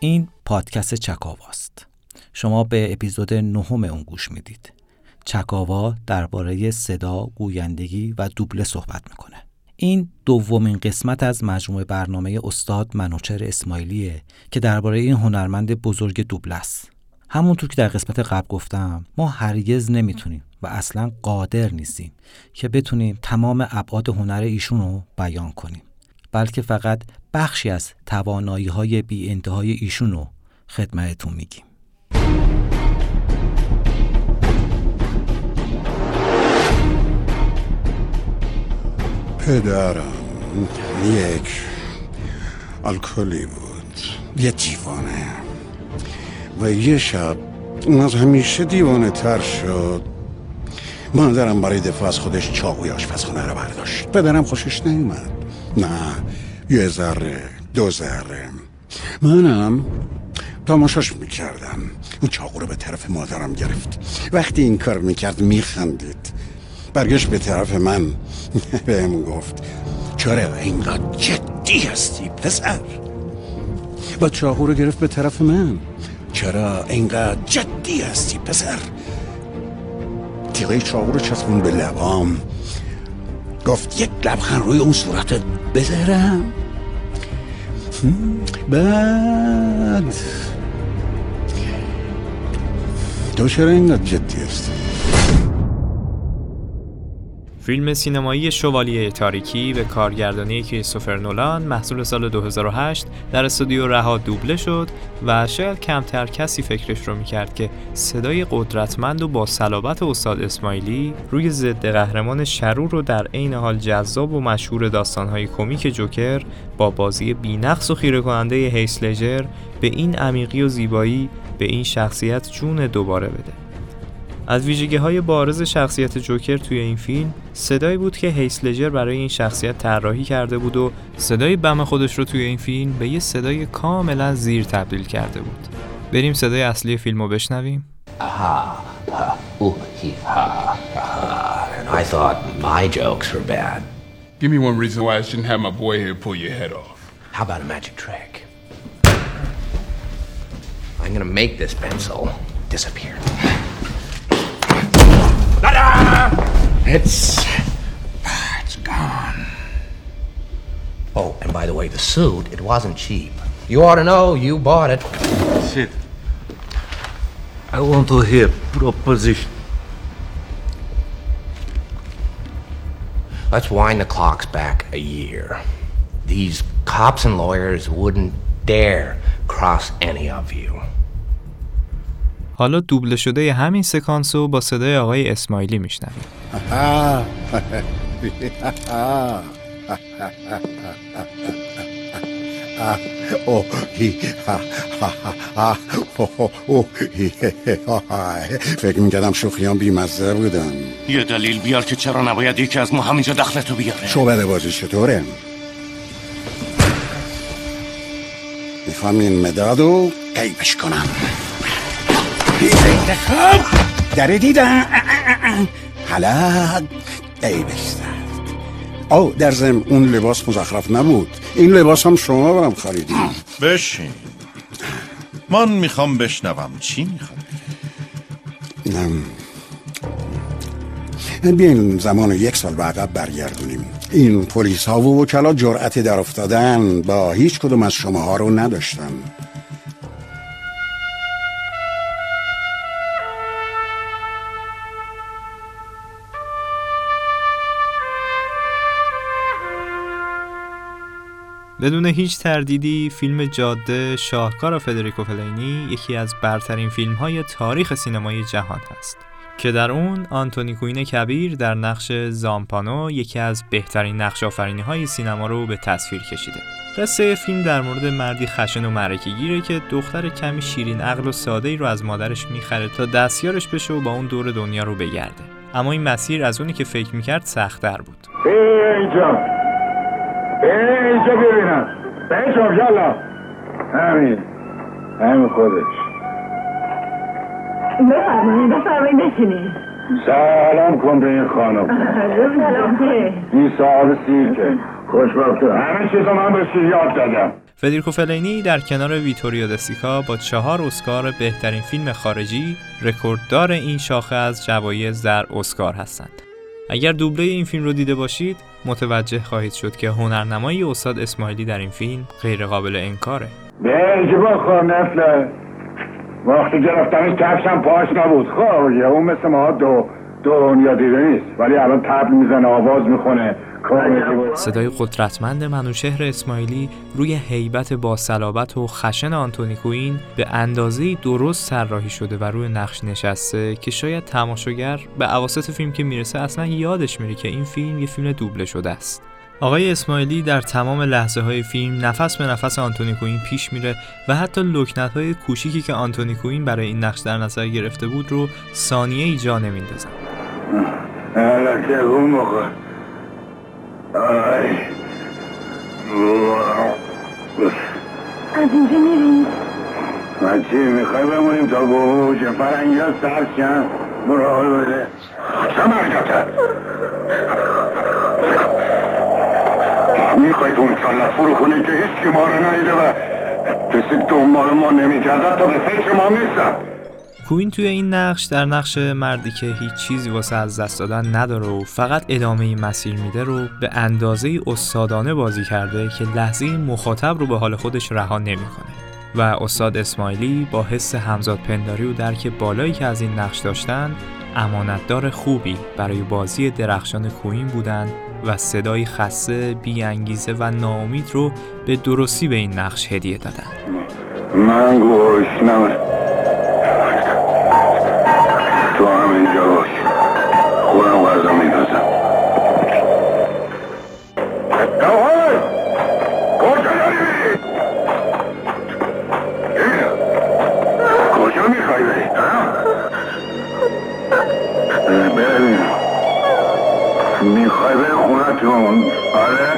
این پادکست چکاواست شما به اپیزود نهم اون گوش می‌دید. چکاوا درباره صدا، گویندگی و دوبله صحبت می‌کنه. این دومین قسمت از مجموعه برنامه استاد منوچر اسماعیلیه که درباره این هنرمند بزرگ دوبله است. همونطور که در قسمت قبل گفتم ما هرگز نمی‌تونیم و اصلا قادر نیستیم که بتونیم تمام ابعاد هنر ایشون رو بیان کنیم. بلکه فقط بخشی از توانایی های بی انتهای ایشون رو خدمتتون میگیم. پدرم یک الکلی بود. یه دیوانه. و یه شب اون از همیشه دیوانه تر شد. مادرم برای دفاع از خودش چاقوی آشپزخونه رو برداشت. پدرم خوشش نیومد. نه یه ذره دو ذره. منم تماشاش می‌کردم. اون چاقو رو به طرف مادرم گرفت. وقتی این کار می‌کرد میخندید. برگشت به طرف من. بهم گفت چرا اینقدر جدی هستی پسر. و چاقو رو گرفت به طرف من. چرا اینقدر جدی هستی پسر؟ تیغه چاقو رو چسبون به لبام. گفت یک لبخند روی اون صورتت بذارم. بعد. تو چرا اینقدر جدی هستی؟ فیلم سینمایی شوالیه تاریکی به کارگردانی کریستوفر نولان محصول سال 2008 در استودیو رها دوبله شد و شاید کمتر کسی فکرش رو می‌کرد که صدای قدرتمند و با صلابت استاد اسماعیلی روی ضد قهرمان شرور رو در عین حال جذاب و مشهور داستانهای کمیک جوکر با بازی بینقص و خیره کننده هیس لجر به این عمیقی و زیبایی به این شخصیت جون دوباره بده. از ویژگی های بارز شخصیت جوکر توی این فیلم صدایی بود که هیس لجر برای این شخصیت طراحی کرده بود و صدای بم خودش رو توی این فیلم به یه صدای کاملا زیر تبدیل کرده بود بریم صدای اصلی فیلم رو بشنویم And I thought my jokes were bad. Give me one reason why I shouldn't have my boy here pull your head off. How about a magic trick? I'm gonna make this pencil disappear. It's. It's gone. Oh, and by the way, the suit, it wasn't cheap. You ought to know, you bought it. Sit. I want to hear proposition. Let's wind the clocks back a year. These cops and lawyers wouldn't dare cross any of you. حالا دوبله شده همین سکانس رو با صدای آقای اسماعیلی میشنویم. فکر می‌کردم شوخیان بیمزه بودن. یه دلیل بیار که چرا نباید یکی از ما همینجا دخلتو بیاره. شعبده بازی چطوره؟ می‌خوام این مداد رو قیبش کنم. خب داره دیدم حالا قیبش زد او در زم اون لباس مزخرف نبود. این لباس هم شما برم خریدی. بشین. من می‌خوام بشنوم. چی می‌خوام؟ بیاین زمان یک سال به عقب برگردونیم. این پلیس ها و وکلا جرأت در افتادن با هیچ کدوم از شماها رو نداشتن. بدون هیچ تردیدی فیلم جاده شاهکار فدریکو فلینی یکی از برترین فیلم های تاریخ سینمای جهان هست که در اون آنتونی کوین کبیر در نقش زامپانو یکی از بهترین نقش آفرینی های سینما رو به تصویر کشیده. قصه فیلم در مورد مردی خشن و مرکی گیره که دختر کمی شیرین عقل و ساده ای رو از مادرش می‌خره تا دستیارش بشه و با اون دور دنیا رو بگرده. اما این مسیر از اونی که فکر می‌کرد سختتر بود. اینجا ببینم. اینجا یالا همین. همین خودش. بفرمایید بفرمایید بشینید. سلام کن به این خانم. سلام این صاحب سیرکه. خوشبخته همه چیزا من به یاد دادم. فدریکو فلینی در کنار ویتوریو دسیکا با چهار اسکار بهترین فیلم خارجی رکورددار این شاخه از جوایز در اسکار هستند. اگر دوبله این فیلم رو دیده باشید متوجه خواهید شد که هنرنمایی استاد اسماعیلی در این فیلم غیر قابل انکاره. به با نفله. وقتی گرفتنش کفشم پاش نبود. خب یه اون مثل ما دو دنیا دیده نیست. ولی الان تبل می‌زنه آواز می‌خونه. صدای قدرتمند منوشهر اسماعیلی روی حیبت با صلابت و خشن آنتونی کوین به اندازه درست سرراهی شده و روی نقش نشسته که شاید تماشاگر به عواسط فیلم که می‌رسه اصلا یادش میره که این فیلم یه فیلم دوبله شده است. آقای اسماعیلی در تمام لحظه های فیلم نفس به نفس آنتونی کوین پیش میره و حتی لکنت های کوچیکی که آنتونی کوین برای این نقش در نظر گرفته بود رو ثانیه ای جا نمیندازن از اینجا میریم؟ چی می‌خوای بمونیم تا گوش فرنگی ها سرشن برو بده. سمرگته می‌خواید اون کلت فرو کنید که هیچ ما رو نیده و کسی دنبال ما نمی‌کرده تا به فکر ما نیستم کوین توی این نقش در نقش مردی که هیچ چیزی واسه از دست دادن نداره و فقط ادامه این مسیر میده رو به اندازه استادانه بازی کرده که لحظه مخاطب رو به حال خودش رها نمی‌کنه. و استاد اسماعیلی با حس همزاد پنداری و درک بالایی که از این نقش داشتن امانتدار خوبی برای بازی درخشان کوین بودند و صدای خسته، بیانگیزه و ناامید رو به درستی به این نقش هدیه دادن. من گوشنم اینجا باش خودم کجا داری؟ کجا می‌خوای بری؟ ببین. می‌خوای بری خونتون آره؟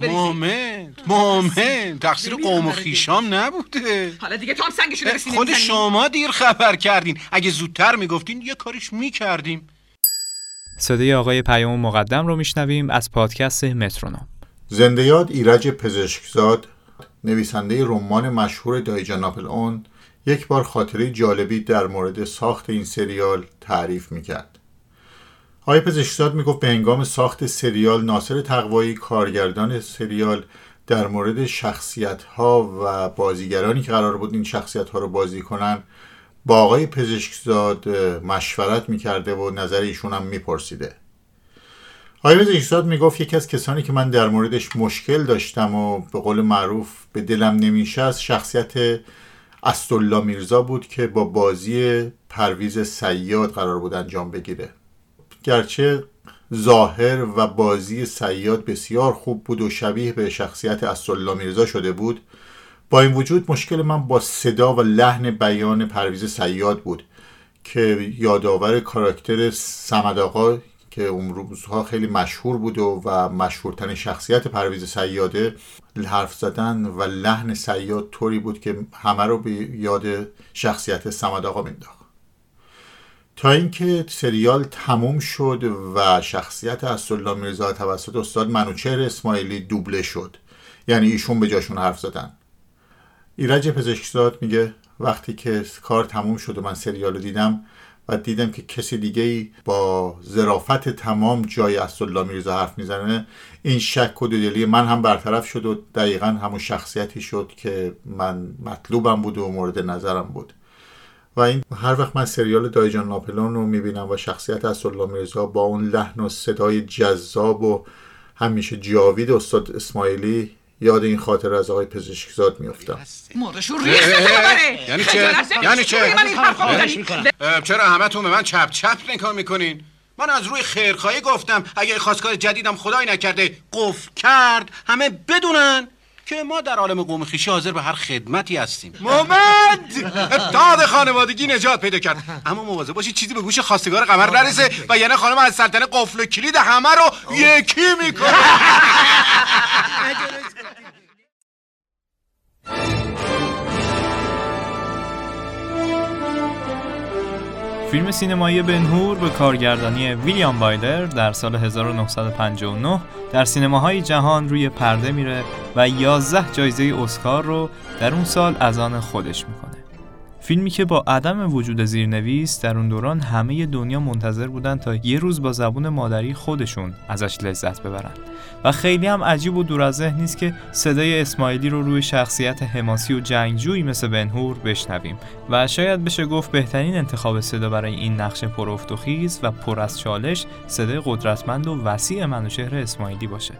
مومن مومن تقصیر قوم و خیشام نبوده. حالا دیگه تو هم سنگشو خود شما دیر خبر کردین. اگه زودتر می‌گفتین یه کاریش می‌کردیم. صدای آقای پیام مقدم رو میشنویم از پادکست مترونوم. زنده یاد ایرج پزشکزاد نویسنده رمان مشهور دایجا ناپل اون یک بار خاطره جالبی در مورد ساخت این سریال تعریف می‌کرد. آقای پزشکزاد می‌گفت به هنگام ساخت سریال ناصر تقوایی کارگردان سریال در مورد شخصیت ها و بازیگرانی که قرار بود این شخصیت ها رو بازی کنن با آقای پزشکزاد مشورت می‌کرده و نظر ایشون هم میپرسیده. آقای پزشکزاد می‌گفت یکی از کسانی که من در موردش مشکل داشتم و به قول معروف به دلم نمیشست شخصیت استولا میرزا بود که با بازی پرویز سیاد قرار بود انجام بگیره. گرچه ظاهر و بازی سیاد بسیار خوب بود و شبیه به شخصیت اسدالله میرزا شده بود. با این وجود مشکل من با صدا و لحن بیان پرویز سیاد بود که یادآور کاراکتر سمد آقا که اون روزها خیلی مشهور بود و, و مشهورترین شخصیت پرویز سیاده. حرف زدن و لحن سیاد طوری بود که همه رو به یاد شخصیت سمد آقا مینداخت. تا اینکه سریال تموم شد و شخصیت اسدالله میرزا توسط استاد منوچهر اسماعیلی دوبله شد. یعنی ایشون به جاشون حرف زدن. ایرج پزشکزاد میگه وقتی که کار تموم شد و من سریال رو دیدم و دیدم که کسی دیگه ای با ظرافت تمام جای اسدالله میرزا حرف می‌زنه این شک و دلی من هم برطرف شد و دقیقا همون شخصیتی شد که من مطلوبم بود و مورد نظرم بود. و این هر وقت من سریال دایجان ناپلون رو می‌بینم و شخصیت اسدالله میرزا با اون لحن و صدای جذاب و همیشه جاوید استاد اسماعیلی یاد این خاطر از آقای پزشکزاد میافتم. مردشون ریخته ببره یعنی چه؟ یعنی چه؟ اه، چرا همه تو به من چپ چپ نگاه می‌کنین؟ من از روی خیرخواهی گفتم اگه خواستگار جدیدم خدایی نکرده قفل کرد همه بدونن. که ما در عالم قوم خیشی حاضر به هر خدمتی هستیم. مومد داد خانوادگی نجات پیدا کرد. اما مواظب باشید چیزی به گوش خواستگار قمر نرسه و یعنی خانم از سلطنه قفل و کلید همه رو یکی می‌کنه. فیلم سینمایی بنهور به کارگردانی ویلیام وایلر در سال 1959 در سینماهای جهان روی پرده میره و 11 جایزه اسکار رو در اون سال از آن خودش می‌کنه. فیلمی که با عدم وجود زیرنویس در اون دوران همه دنیا منتظر بودن تا یه روز با زبون مادری خودشون ازش لذت ببرن. و خیلی هم عجیب و دور از ذهن نیست که صدای اسماعیلی رو روی شخصیت حماسی و جنگجویی مثل بنهور بشنویم. و شاید بشه گفت بهترین انتخاب صدا برای این نقش پرافت و خیز و پر از چالش صدای قدرتمند و وسیع منوچهر اسماعیلی باشه.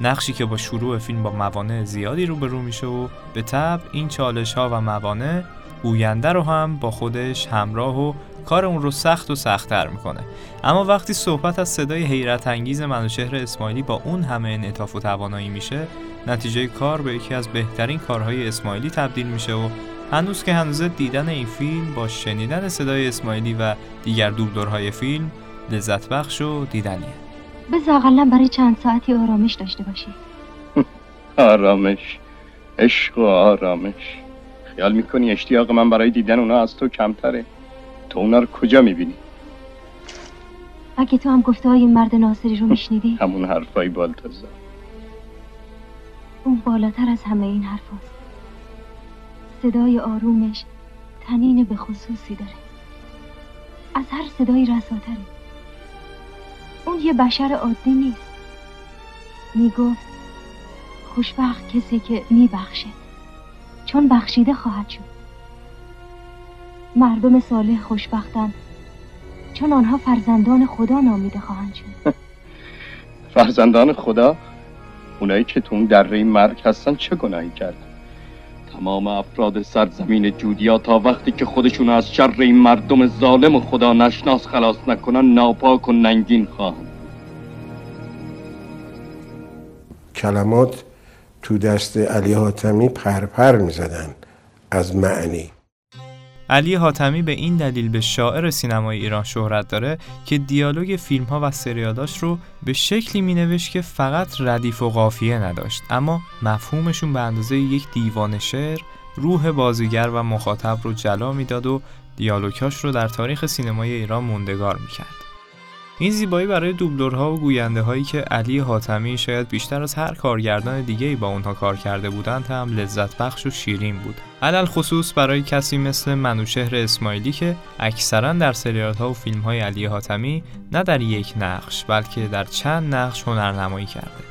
نقشی که با شروع فیلم با موانع زیادی روبرو میشه و به طب این چالش ها و موانع گوینده رو هم با خودش همراه و کار اون رو سخت و سختتر می‌کنه. اما وقتی صحبت از صدای حیرت انگیز منوچهر اسماعیلی با اون همه انعطاف و توانایی میشه نتیجه کار به یکی از بهترین کارهای اسماعیلی تبدیل میشه و هنوز که هنوز دیدن این فیلم با شنیدن صدای اسماعیلی و دیگر دوبلورهای فیلم لذت بخش و دیدنیه. بذار اقلا برای چند ساعتی آرامش داشته باشی. آرامش عشق و آرامش. خیال می‌کنی اشتیاق من برای دیدن اونا از تو کمتره؟ تو اونا رو کجا می‌بینی؟ اگه تو هم گفته های مرد ناصری رو میشنیدی؟ همون حرفای بالتزار اون بالاتر از همه این حرف هست. صدای آرومش تنین به خصوصی داره. از هر صدایی رساتره. اون یه بشر عادی نیست. می‌گفت خوشبخت کسی که میبخشه. چون بخشیده خواهد شد. مردم صالح خوشبختن چون آنها فرزندان خدا نامیده خواهند شد. فرزندان خدا؟ اونایی که تو اون دره مرگ هستن چه گناهی کردن تمام افراد سرزمین جودیا تا وقتی که خودشون از شر این مردم ظالم و خدا نشناس خلاص نکنن ناپاک و ننگین خواهند. کلمات تو دست علی حاتمی پرپر می زدن از معنی علی حاتمی به این دلیل به شاعر سینمای ایران شهرت داره که دیالوگ فیلم ها و سریالاش رو به شکلی می نوشت که فقط ردیف و قافیه نداشت اما مفهومشون به اندازه یک دیوان شعر روح بازیگر و مخاطب رو جلا می‌داد و دیالوگاش رو در تاریخ سینمای ایران موندگار می‌کرد. این زیبایی برای دوبلورها و گوینده هایی که علی حاتمی شاید بیشتر از هر کارگردان دیگه با اونها کار کرده بودند هم لذت بخش و شیرین بود. علل خصوص برای کسی مثل منوشهر اسماعیلی که اکثرا در سریال ها و فیلم های علی حاتمی نه در یک نقش بلکه در چند نقش هنرنمایی کرده.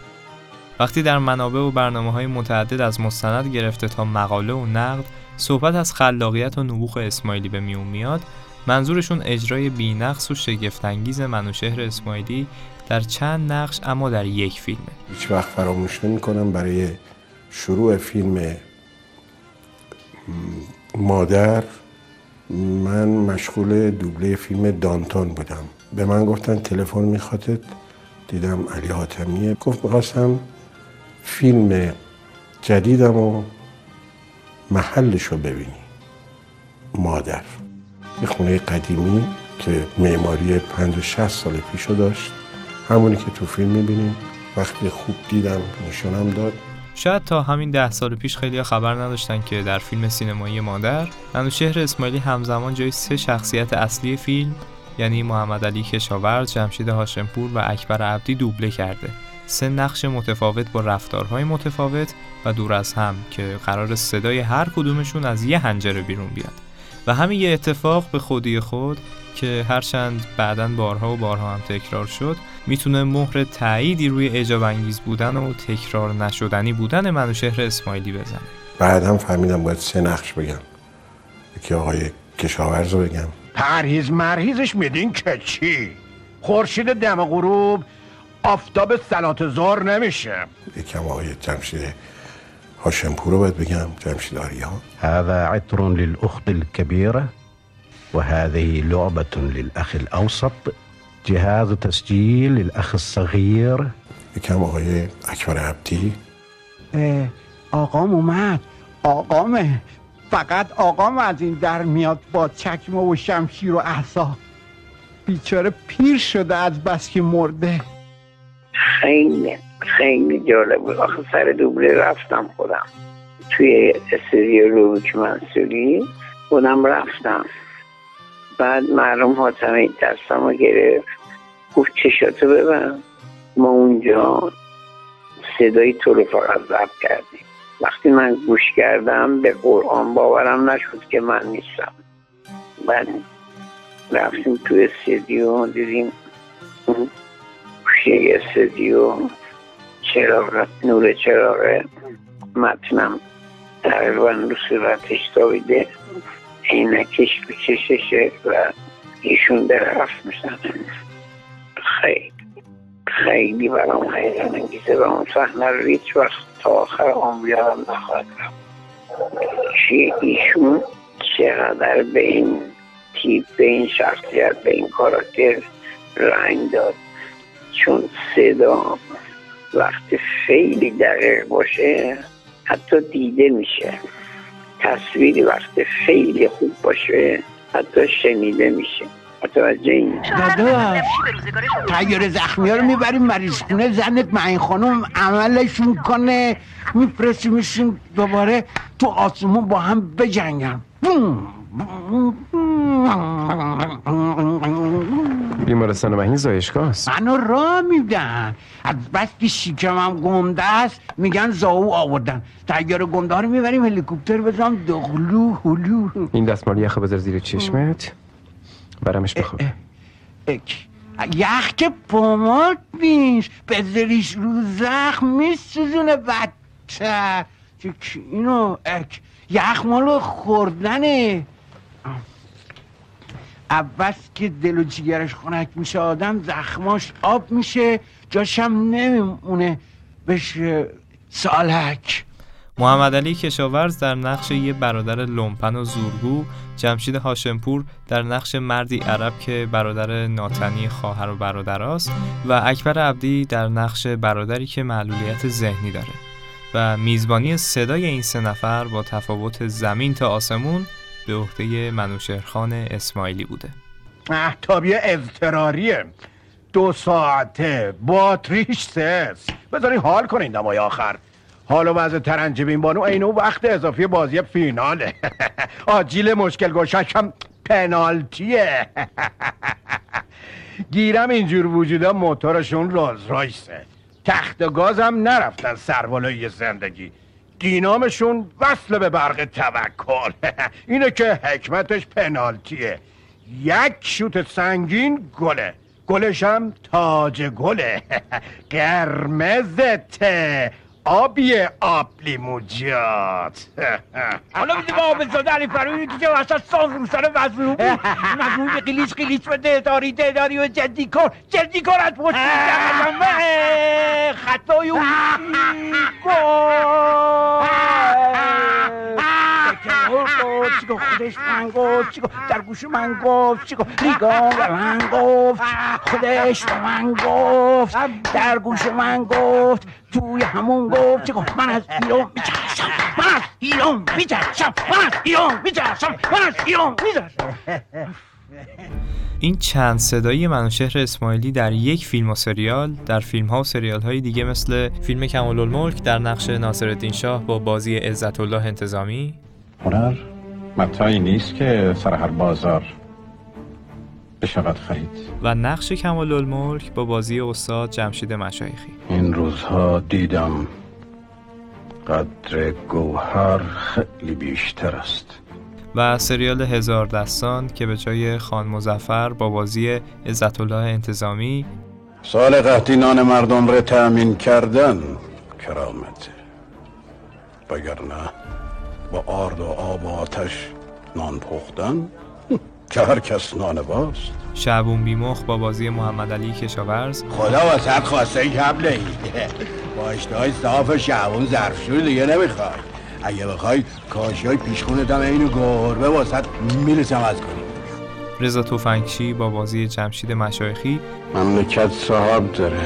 وقتی در منابع و برنامه های متعدد از مستند گرفته تا مقاله و نقد صحبت از خلاقیت و نبوغ اسماعیلی به میون میاد منظورشون اجرای بینقص و شگفتانگیز منوشهر اسماعیلی در چند نقش اما در یک فیلمه. هیچ وقت فراموش نمی کنم برای شروع فیلم مادر من مشغول دوبله فیلم دانتون بودم. به من گفتن تلفن می‌خواد دیدم علی حاتمیه. گفت می‌خواستم فیلم جدیدم و محلش رو ببینی. مادر. یه خونه قدیمی که معماری 50 60 سال پیشو داشت همونی که تو فیلم می‌بینیم وقتی خوب دیدم نشونم داد شاید تا همین ده سال پیش خیلی خبر نداشتن که در فیلم سینمایی مادر منوچهر اسماعیلی همزمان جای سه شخصیت اصلی فیلم یعنی محمد علی کشاورز، جمشید هاشمپور و اکبر عبدی دوبله کرده. سه نقش متفاوت با رفتارهای متفاوت و دور از هم که قرار صدای هر کدومشون از یه هنجره بیرون بیاد. و همین یه اتفاق به خودی خود که هرچند بعدا بارها و بارها هم تکرار شد می‌تونه مهر تأییدی روی اجاب انگیز بودن و تکرار نشدنی بودن منوشهر اسماعیلی بزنه. بعد هم فهمیدم باید سه نقش بگم. یکی آقای کشاورز رو بگم. پرهیز مرهیزش میدین که چی؟ خورشید دم غروب آفتاب سلات زار نمیشه. یکم آقای جمشید هاشمپور رو باید بگم جمشید آریا هذا عطر للأخت الكبيرة وهذه لعبة للأخ الأوسط جهاز تسجيل للأخ الصغير. یکم آقای اکبر عبدی. اه، آقام اومد. آقامه. فقط آقام از این در میاد با چکمه و شمشیر و احسا. بیچاره پیر شده از بس که مرده. خیلی خیلی جالب بود. آخه سر دوبله رفتم خودم. توی استودیو روک منصوری خودم رفتم. بعد معلوم حاتمه دستم رو گرفت. گفت چشاتو ببن؟ ما اونجا صدای تو رو فقط ضبط کردیم. وقتی من گوش کردم به قرآن باورم نشد که من نیستم. بعد رفتیم تو استودیو دیدیم گوشه استودیو چراغ نور چراغ متنم. تقریبا رو صورتش تابیده عینکش رو چششه و ایشون در حرف می‌زنه. خیلی خیلی برام حیران انگیزه و اون صحنه رو هیچ وقت تا آخر عمر یادم نخواهد رفت. چی ایشون چقدر به این تیپ به این شخصیت به این کاراکتر رنگ داد. چون صدا وقتی خیلی دقیق باشه حتی دیده میشه. تصویری وقتی خیلی خوب باشه حتی شنیده میشه. متوجه این؟ داداش. تیار زخمی ها رو می‌بریم مریض خونه زنت معین خانم عملشون کنه میفرستیمشون دوباره تو آسمون با هم بجنگن. بوم. بیمارستان مهین زایشگاه است منو را میدن. از بس که شیکمم گنده است میگن زاو آوردن. تیار گنده ها رو می‌بریم هلیکوپتر بزنم. دغلو هلو. این دستمال یخ بذار زیر چشمت. برمش بخور. اک. یخ که پماد نیست. بذاریش رو زخم میسوزونه بدتر اینو اک یخ مالو خوردنه. اول که دل و جیگرش خنک میشه آدم زخماش آب میشه جاشم نمیمونه. بشه سالک محمد علی کشاورز در نقش یه برادر لومپن و زورگو، جمشید هاشمپور در نقش مردی عرب که برادر ناتنی خواهر و برادراست و اکبر عبدی در نقش برادری که معلولیت ذهنی داره. و میزبانی صدای این سه نفر با تفاوت زمین تا آسمون به عهده منوشرخان اسماعیلی بوده. محتابی اضطراریه. دو ساعته. باتریش سس بذاری حال کنین دمای آخر. حال و وضع ترنجبین بانو اینو وقت اضافی بازی فیناله. آجیل مشکل گشک هم پنالتیه. گیرم اینجور وجودا موتورشون روز رایسه. تخت گاز هم نرفتن سربالای زندگی. دینامشون وصل به برق توکل. اینه که حکمتش پنالتیه. یک شوت سنگین گله. گلش هم تاج گله. قرمزته آبی آب لیموجات حالا میده با آب زاده علی فروی که وسط ساز رو سر وزنو بود. مجموعی به قلیش قلیش بده داری داری و جدی کن جدی کن از پشت خطای اون. گفت چیکو خودش من گفت چیکو در گوش من گفت چیکو ریگان به من گفت خودش به من گفت در گوش من گفت توی همون گفت چیکو من از ایران میترسم من از ایران میترسم من از ایران میترسم من از ایران این چند صدایی منوشهر اسماعیلی در یک فیلم و سریال در فیلم ها و سریال های دیگه مثل فیلم کمال الملک در نقش ناصرالدین شاه با بازی عزت الله انتظامی هنر متایی نیست که سر هر بازار بشود خرید. و نقش کمال الملک با بازی استاد جمشید مشایخی. این روزها دیدم قدر گوهر خیلی بیشتر است. و سریال هزار دستان که به جای خان مزفر با بازی عزت الله انتظامی سال قحطی نان مردم را تأمین کردن. کرامته وگرنه با آرد و آب و آتش نان پختن؟ که هر کس نان باست. شعبون بیمخ با بازی محمد علی کشاورز. خدا واسط خواسته کبله با اشتهای صاف شعبون ظرفشوی دیگه نمی‌خوای. اگه بخوای کاشی های پیشخونت هم اینو گربه واسط می‌رسم از کنی. رضا توفنگچی با بازی جمشید مشایخی. مملکت صاحب داره.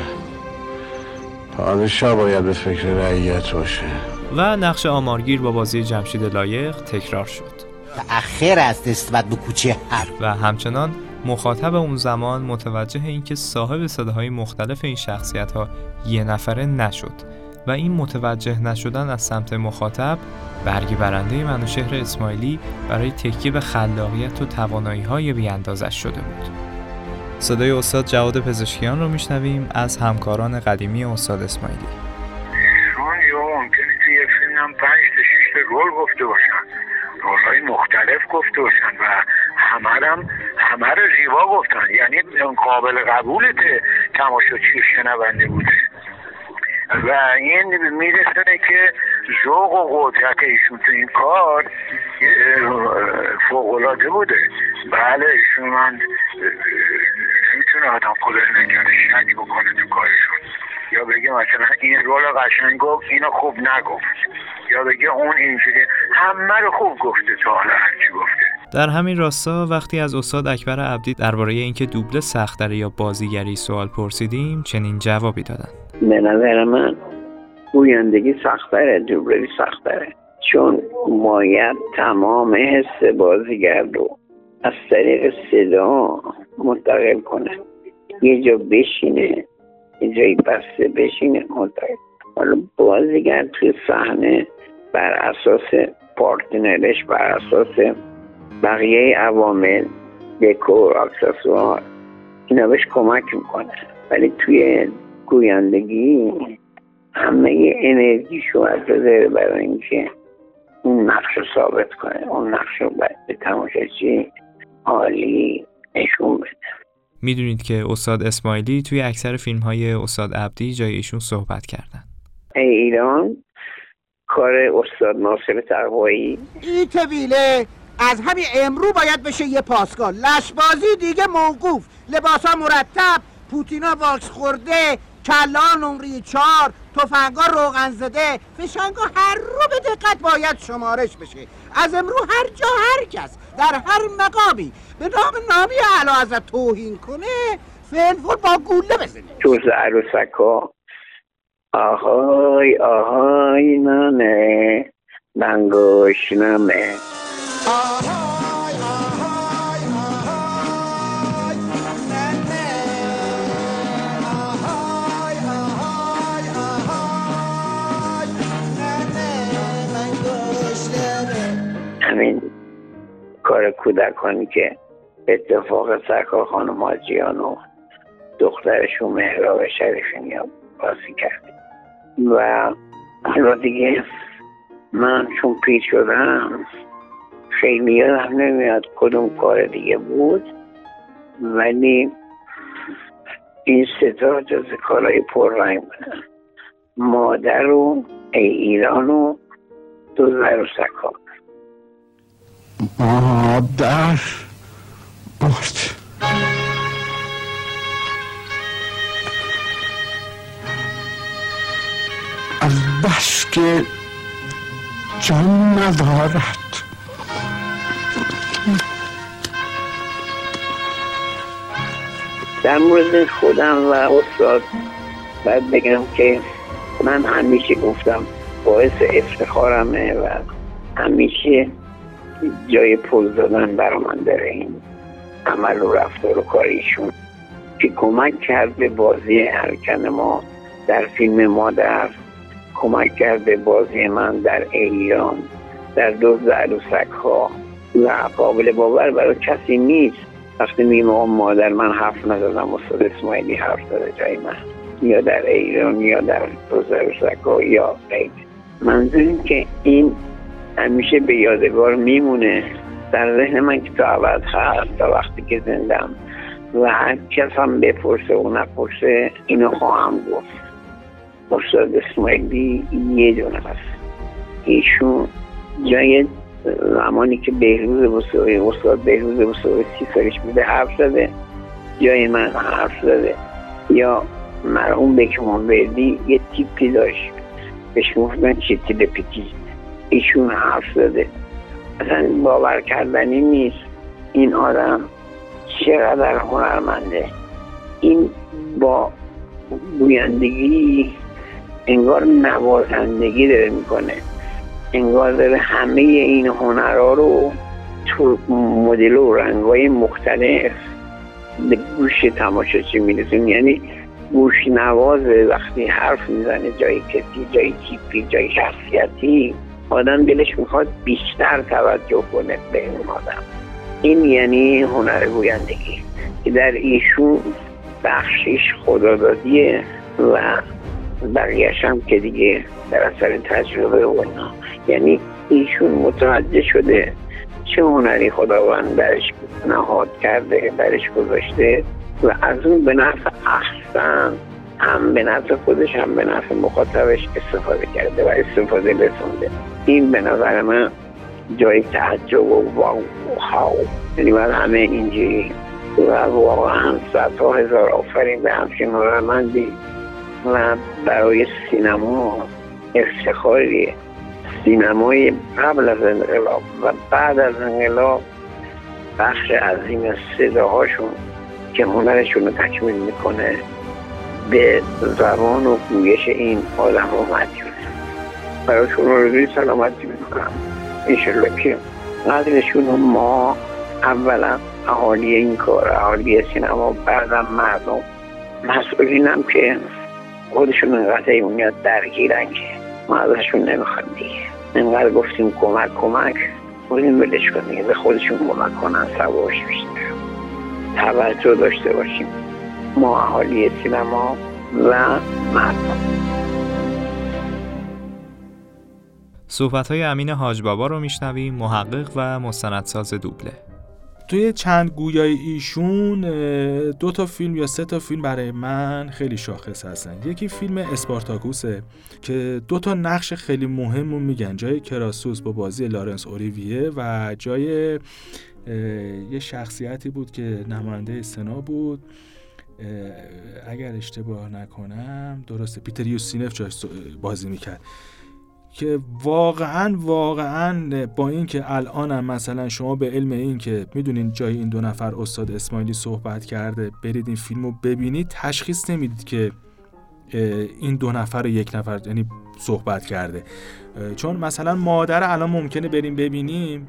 پادشاه باید به فکر رعیت باشه. و نقش آمارگیر با بازی جمشید لایق تکرار شد اخر است نسبت به کوچه هر و همچنان مخاطب اون زمان متوجه اینکه صاحب صداهای مختلف این شخصیت ها یه نفره نشد و این متوجه نشدن از سمت مخاطب برگ برنده منوشهر اسماعیلی برای تکیه به خلاقیت و توانایی های بیاندازش شده بود. صدای استاد جواد پزشکیان رو میشنویم از همکاران قدیمی استاد اسماعیلی. رول گفته باشن. رولهای مختلف گفته باشن و همه هم همه رو زیبا گفتن. یعنی قابل قبولته تماشاچی شنونده بوده. و این میرسونه که ذوق و قدرت ایشون تو این کار فوقلاده بوده. بله ایشون من نمی‌تونه آدم خدا نگره شک بکنه تو کارشون. یا بگه مثلا این رول قشنگ گفت اینو خوب نگفت. یا بگه اون اینجوری. همه رو خوب گفته تا حالا هرچی گفته. در همین راستا وقتی از استاد اکبر عبدی درباره اینکه دوبله سختره یا بازیگری سوال پرسیدیم چنین جوابی دادن به نظر من گویندگی سختره دوبلگی سختره چون باید تمام حس بازیگر رو از طریق صدا منتقل کنه. یه جا بشینه. یه جایی بسته بشینه منتقل حالا بازیگر توی صحنه بر اساس پارتنرش بر اساس بقیه عوامل دکور اکسسوار اینا بهش کمک می‌کنه. ولی توی گویندگی همه انرژیشو از بذاره برای اینکه اون نقش رو ثابت کنه اون نقش رو به تماشاچی عالی نشون بده. می‌دونید که استاد اسماعیلی توی اکثر فیلم های استاد عبدی جای ایشون صحبت کردن. ای ایران کار استاد ناصر تقوایی این طویله. از همین امرو باید بشه یه پاسگاه لشبازی دیگه موقوف. لباسا مرتب. پوتینا واکس خورده. کلا نمری چار. تفنگا روغن زده. فشنگا هر رو به دقت باید شمارش بشه. از امرو هر جا هر کس در هر مقامی به نام نامی اعلی حضرت توهین کنه فلفل با گوله بزنه. تو عروسکا آهای آهای نانه بنگوش نمه همین کار کودکانی که اتفاق سرکار خانم آجیان و دخترشون مهراب شریفینی بازی کرد. و حالا دیگه من چون پیر شدم خیلی یادم نمیاد کدوم کار دیگه بود ولی این ستا جز کارهای پررنگ بودن. مادر و ای ایران و دو و مادر برد. از بس که جان ندارد. در مورد خودم و استاد باید بگم که من همیشه گفتم باعث افتخارمه و همیشه جای پول دادن برا من داره این عمل و رفتار و کاریشون که کمک کرد به بازی هرکن ما در فیلم مادر کمک کرد به بازی من در ایران در دو عروسک ها. و قابل باور برای کسی نیست. وقتی میگم مادر من حرف نزدم استاد اسماعیلی حرف زده جای من. یا در ایران یا در دو عروسک ها یا غیر. منظور این که این همیشه به یادگار میمونه. در ذهن من که تا عوض هست تا وقتی که زندم و هر کس هم بپرسه و نپرسه اینو خواهم گفت. استاد اسماعیلی یه دونه هست ایشون جای زمانی که بهروز بسوی استاد بهروز بسوی سی سالش بوده حرف زده. جای من حرف زده. یا مرحوم بکمون وردی یه تیپی داشت. بهش گفتن چی تلپیتی ایشون حرف زده. اصلا باور کردنی نیست. این آدم چقدر هنرمنده. این با گویندگی انگار نوازندگی داره می‌کنه. انگار داره همه این هنرها رو تو مدل و رنگهای مختلف به گوش تماشاچی می‌رسیم یعنی گوش نوازه وقتی حرف می‌زنه جای کسی جای تیپی جای شخصیتی آدم دلش می‌خواد بیشتر توجه کنه به این آدم. این یعنی هنر گویندگی که در ایشون بخشش خدادادیه و بقیهش هم که دیگه در اثر تجربه و اینا یعنی ایشون متوجه شده چه هنری خداوند برش نهاد کرده برش گذاشته و از اون به نفع احسن هم به نفع خودش هم به نفع مخاطبش استفاده کرده و استفاده رسونده این به نظر من جای تعجب و واو هاو یعنی من همه اینجوری و واقعا صدها هزار آفرین به همچین هنرمندی و برای سینما افتخاریه. سینمای قبل از انقلاب و بعد از انقلاب بخش عظیم صداهاشون که هنرشون رو تکمیل می‌کنه. به زبان و گویش این آدم رو مدیونه برایشون رو سلامتی می‌کنم. انشالله که قدرشون ما اولا اهالی این کار اهالی سینما بعدم مردم مسئولین هم که خودشون انقدر میاد درگیرن که ما ازشون نمی‌خواد دیگه. انقدر گفتیم کمک کمک. بودیم ولش کنیم. به خودشون کمک کنن سواش بیشتر توجه داشته باشیم. ما اهالی سینما و مردم. صحبت های امین حاج بابا رو میشنویم محقق و مستندساز دوبله. توی چند گویای ایشون دو تا فیلم یا سه تا فیلم برای من خیلی شاخص هستن. یکی فیلم اسپارتاکوسه که دو تا نقش خیلی مهم رو میگن. جای کراسوس با بازی لارنس اوریویه و جای یه شخصیتی بود که نماینده سنا بود. اگر اشتباه نکنم درسته. پیتر یوسینف جاش بازی می‌کرد. که واقعا واقعا با اینکه الانم مثلا شما به علم این که می‌دونین جای این دو نفر استاد اسماعیلی صحبت کرده برید این فیلم رو ببینید تشخیص نمی‌دید که این دو نفر یک نفر یعنی صحبت کرده. چون مثلا مادر الان ممکنه بریم ببینیم.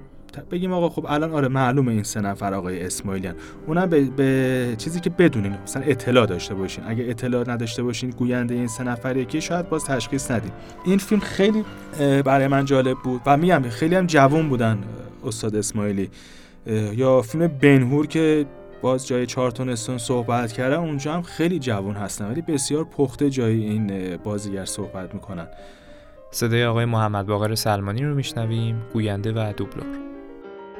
بگیم آقا خب الان آره معلومه این سه نفر آقای اسماعیلیان. اونم به, به چیزی که بدونین مثلا اطلاع داشته باشین. اگه اطلاع نداشته باشین گوینده این سه نفر یکی شاید باز تشخیص ندید این فیلم خیلی برای من جالب بود و میگم خیلی هم جوون بودن استاد اسماعیلی. یا فیلم بنهور که باز جای چارتون استون صحبت کرده اونجا هم خیلی جوان هستن ولی بسیار پخته جای این بازیگر صحبت می‌کنن. صدای آقای محمد باقر سلمانی رو میشنویم گوینده و دوبلور.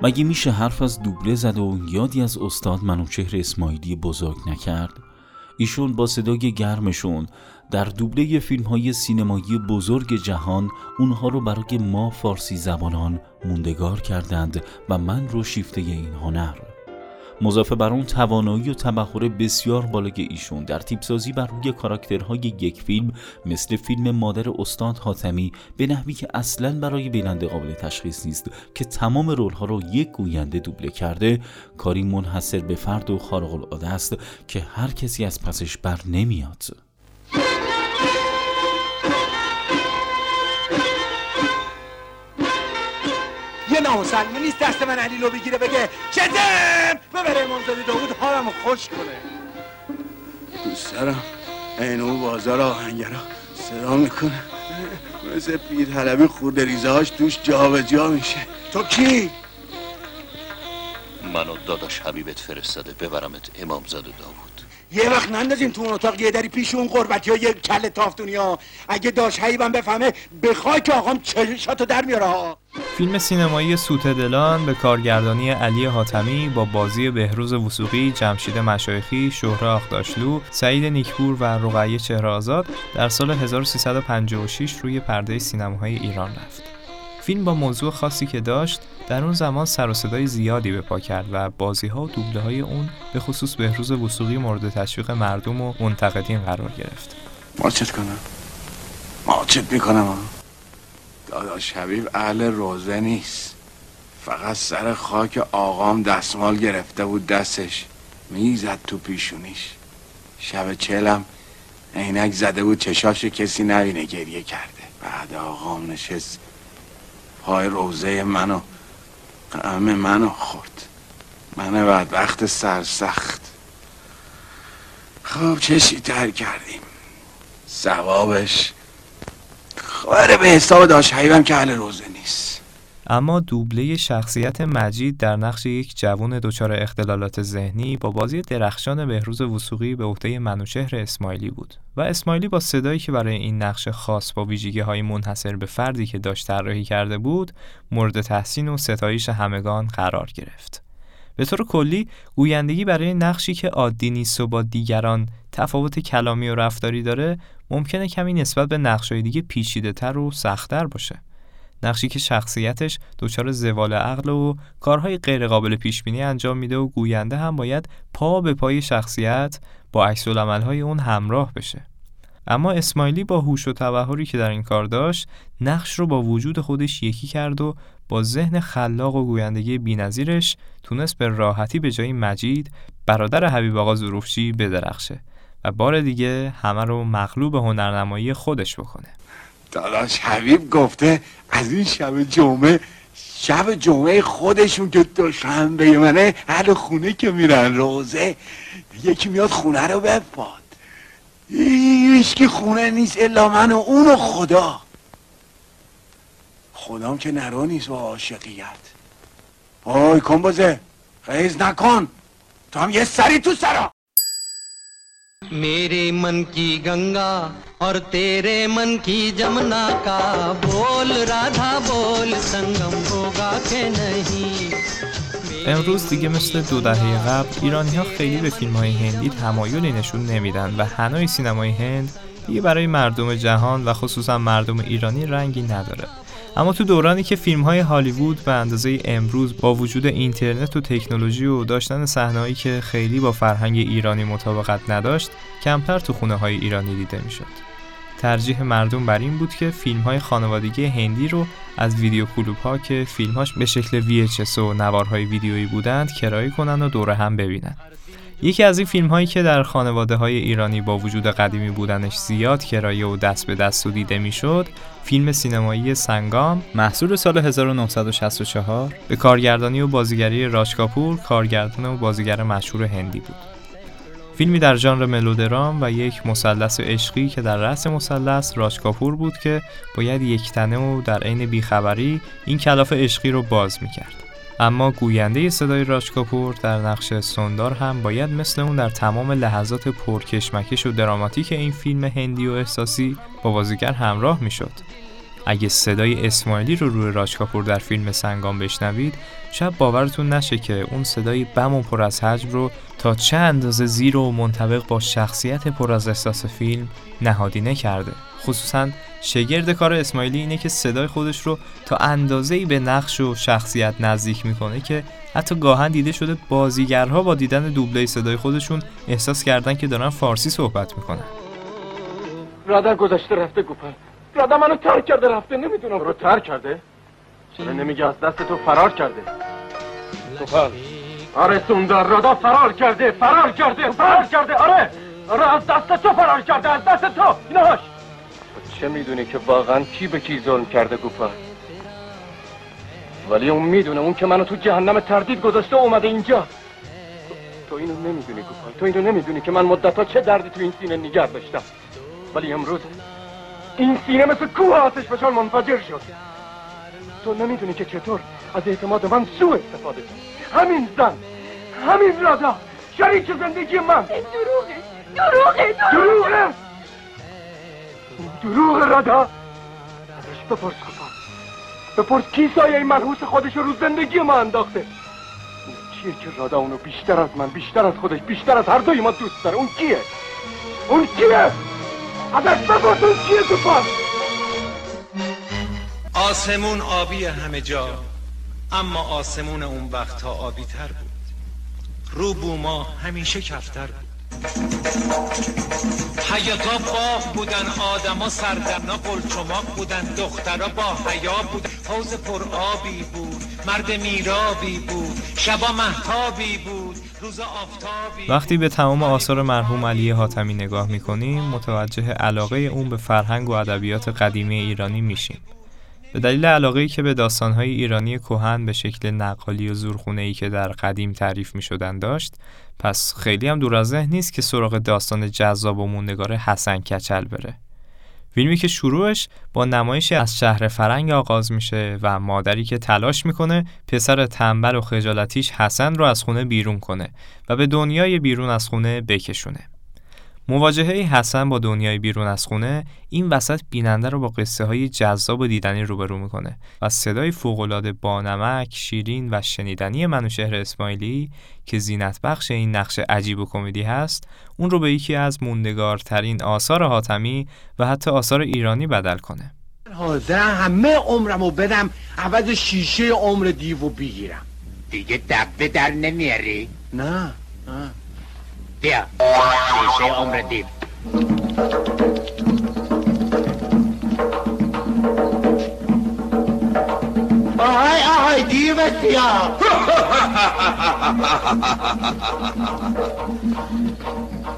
مگه میشه حرف از دوبله زد و یادی از استاد منوچهر اسماعیلی بزرگ نکرد؟ ایشون با صدای گرمشون در دوبله فیلم های سینمایی بزرگ جهان اونها رو برای ما فارسی زبانان موندگار کردند و من رو شیفته این هنر مضافه بر اون توانایی و تبخور بسیار بالای ایشون در تیپسازی بر روی کاراکترهای یک فیلم مثل فیلم مادر استاد حاتمی به نحوی که اصلا برای بیننده قابل تشخیص نیست که تمام رولها رو یک گوینده دوبله کرده کاری منحصر به فرد و خارق العاده است که هر کسی از پسش بر نمیاد. یه نامسلمون نیست دست من علی رو بگیره بگه چزم ببره امامزاده داود حالمو خوش کنه. دوست دارم اینو بازار آهنگرا صدا می‌کنه. مثل پیر حلبی خورده ریزه هاش توش جا جا میشه. تو کی؟ منو داداش حبیبت فرستاده ببرمت امامزاده داوود. یه وقت نندازیم تو اون اتاق یه دری پیش اون قربتی ها یه کل تافتونی ها اگه داشت حیبم بفهمه بخوای که آقام چشاتو در میاره ها فیلم سینمایی سوت دلان به کارگردانی علی حاتمی با بازی بهروز وسوقی، جمشید مشایخی، شهره آخداشلو، سعید نیکپور و رقیه چهره آزاد در سال 1356 روی پرده سینماهای ایران رفت. فیلم با موضوع خاصی که داشت در اون زمان سر و صدای زیادی به پا کرد و بازی ها و دوبله های اون به خصوص بهروز وسوقی مورد تشویق مردم و منتقدین قرار گرفت. ماچت کنم. ماچت می‌کنم داداش حبیب اهل روزه نیست. فقط سر خاک آقام دستمال گرفته بود دستش. می‌زد تو پیشونیش. شب چلم عینک زده بود چشاش کسی نبینه گریه کرده. بعد آقام نشست پای روزه منو. قم منو خورد. من بعد وقت سرسخت. خب چشی تر کردیم؟ ثوابش؟ خبره به حساب داشت حیبم که اهل روزه نیست. اما دوبله شخصیت مجید در نقش یک جوان دچار اختلالات ذهنی با بازی درخشان بهروز وسوقی به عهده منوچهر اسماعیلی بود و اسماعیلی با صدایی که برای این نقش خاص با ویژگی های منحصر به فردی که داشت طراحی کرده بود مورد تحسین و ستایش همگان قرار گرفت. به طور کلی گویندگی برای نقشی که عادی نیست و با دیگران تفاوت کلامی و رفتاری داره ممکنه کمی نسبت به نقشهای دیگه پیچیده تر و سختتر باشه. نقشی که شخصیتش دچار زوال عقل و کارهای غیرقابل پیش بینی انجام میده و گوینده هم باید پا به پای شخصیت با عکس های اون همراه بشه. اما اسماعیلی با هوش و تبهری که در این کار داشت نقش رو با وجود خودش یکی کرد و با ذهن خلاق و گویندگی بینظیرش تونست به راحتی به جای مجید برادر حبیب آقا ظروفچی بدرخشه و بار دیگه همه رو مغلوب هنرنمایی خودش بکنه. داداش حبیب گفته از این شب جمعه شب جمعه خودشون که دوشنبه منه هر خونه که میرن روزه یکی میاد خونه رو بپاد. هیچکی خونه نیست الا من و اون و خدا. خدام که نرو نیست و عاشقیت. آی کن بازه خیز نکن. تو هم یه سری تو سرا. میرے من کی گنگا और तेरे मन की जमुना का बोल राधा बोल संगम होगा के नहीं امروز دیگه مثل دو دهه قبل ایرانی ها خیلی به فیلم های هندی تمایلی نشون نمیدن و هنوی سینمای هند دیگه برای مردم جهان و خصوصا مردم ایرانی رنگی نداره اما تو دورانی که فیلم های هالیوود به اندازه امروز با وجود اینترنت و تکنولوژی و داشتن صحنه‌ای که خیلی با فرهنگ ایرانی مطابقت نداشت کمتر تو خونه های ایرانی دیده می‌شد. ترجیح مردم بر این بود که فیلم های خانوادگی هندی رو از ویدیو کلوب ها که فیلمهاش به شکل VHS و نوارهای ویدیویی بودند کرایه کنن و دوره هم ببینن. یکی از این فیلم هایی که در خانواده های ایرانی با وجود قدیمی بودنش زیاد کرایه و دست به دست و دیده می‌شد فیلم سینمایی سنگام محصول سال 1964 به کارگردانی و بازیگری راشکاپور کارگردان و بازیگر مشهور هندی بود. فیلمی در ژانر ملودرام و یک مثلث عشقی که در رأس مثلث راشکاپور بود که باید یک تنه و در عین بیخبری این کلاف عشقی رو باز می‌کرد. اما گوینده صدای راج کاپور در نقش سوندار هم باید مثل اون در تمام لحظات پرکشمکش و دراماتیک این فیلم هندی و احساسی با بازیگر همراه می‌شد. اگه صدای اسماعیلی رو روی راج کاپور در فیلم سنگام بشنوید شاید باورتون نشه که اون صدای بم و پر از حجم رو تا چه اندازه زیر و منطبق با شخصیت پر از احساس فیلم نهادینه کرده خصوصا شگرد کار اسماعیلی اینه که صدای خودش رو تا اندازه‌ای به نقش و شخصیت نزدیک می‌کنه که حتی گاهن دیده شده بازیگرها با دیدن دوبله صدای خودشون احساس کردن که دارن فارسی صحبت می‌کنن. رادر گذشته رفته گوپر. رادر منو ترک کرده رفته نمی‌دونم. رو ترک کرده؟ چرا نمیگه از دست تو فرار کرده؟ گوپر. آره سوندار رادا فرار کرده فرار کرده فرار کرده. آره. آره از دست تو فرار کرده از دست تو. اینهاش چه می‌دونی که واقعا کی به کی ظلم کرده گوپا؟ ولی اون می‌دونه اون که منو تو جهنم تردید گذاشته اومده اینجا. تو اینو نمی‌دونی گوپا تو اینو نمی‌دونی که من مدت چه دردی تو این سینه نگر داشتم. ولی امروز این سینه مثل کوه آتش فشان منفجر شد. تو نمی‌دونی که چطور از اعتماد من سو استفاده کرد همین زن همین رادا شریک زندگی من. دروغه دروغه. دروغه! دروغ رادا. ازش بپرس کفا بپرس کی سایه منحوس خودش رو زندگی ما انداخته. کیه که رادا اونو بیشتر از من بیشتر از خودش بیشتر از هر دوی ما دوست داره؟ اون کیه؟ اون کیه؟ ازش بپرس اون کیه کفا آسمون آبی همه جا اما آسمون اون وقتها آبی تر بود. رو بوما همیشه کفتر بود. حیاتا باغ بودن آدما سردمنا قلچماق بودن دخترا با حیا بود حوز پر آبی بود مرد میرابی بود شبا محتابی بود روز آفتابی وقتی به تمام آثار مرحوم علی حاتمی نگاه می‌کنیم متوجه علاقه اون به فرهنگ و ادبیات قدیمی ایرانی میشیم. به دلیل علاقه که به داستانهای ایرانی کهن به شکل نقالی و زورخونه که در قدیم تعریف می شدن داشت پس خیلی هم دور از ذهن نیست که سراغ داستان جذاب و موندگار حسن کچل بره. فیلمی که شروعش با نمایشی از شهر فرنگ آغاز میشه و مادری که تلاش می‌کنه پسر تنبل و خجالتیش حسن رو از خونه بیرون کنه و به دنیای بیرون از خونه بکشونه. مواجهه حسن با دنیای بیرون از خونه این وسط بیننده رو با قصه های جذاب و دیدنی روبرو می‌کنه و صدای فوقالعاده بانمک، شیرین و شنیدنی منوشهر اسماعیلی که زینت بخش این نقش عجیب و کمدی هست اون رو به یکی از موندگارترین آثار حاتمی و حتی آثار ایرانی بدل کنه. حاضر همه عمرمو بدم عوض شیشه عمر دیو بگیرم. دیگه دبه در نمیاری؟ نه نه. بیا شیشه عمر دیو آهای آهای دیو سیاه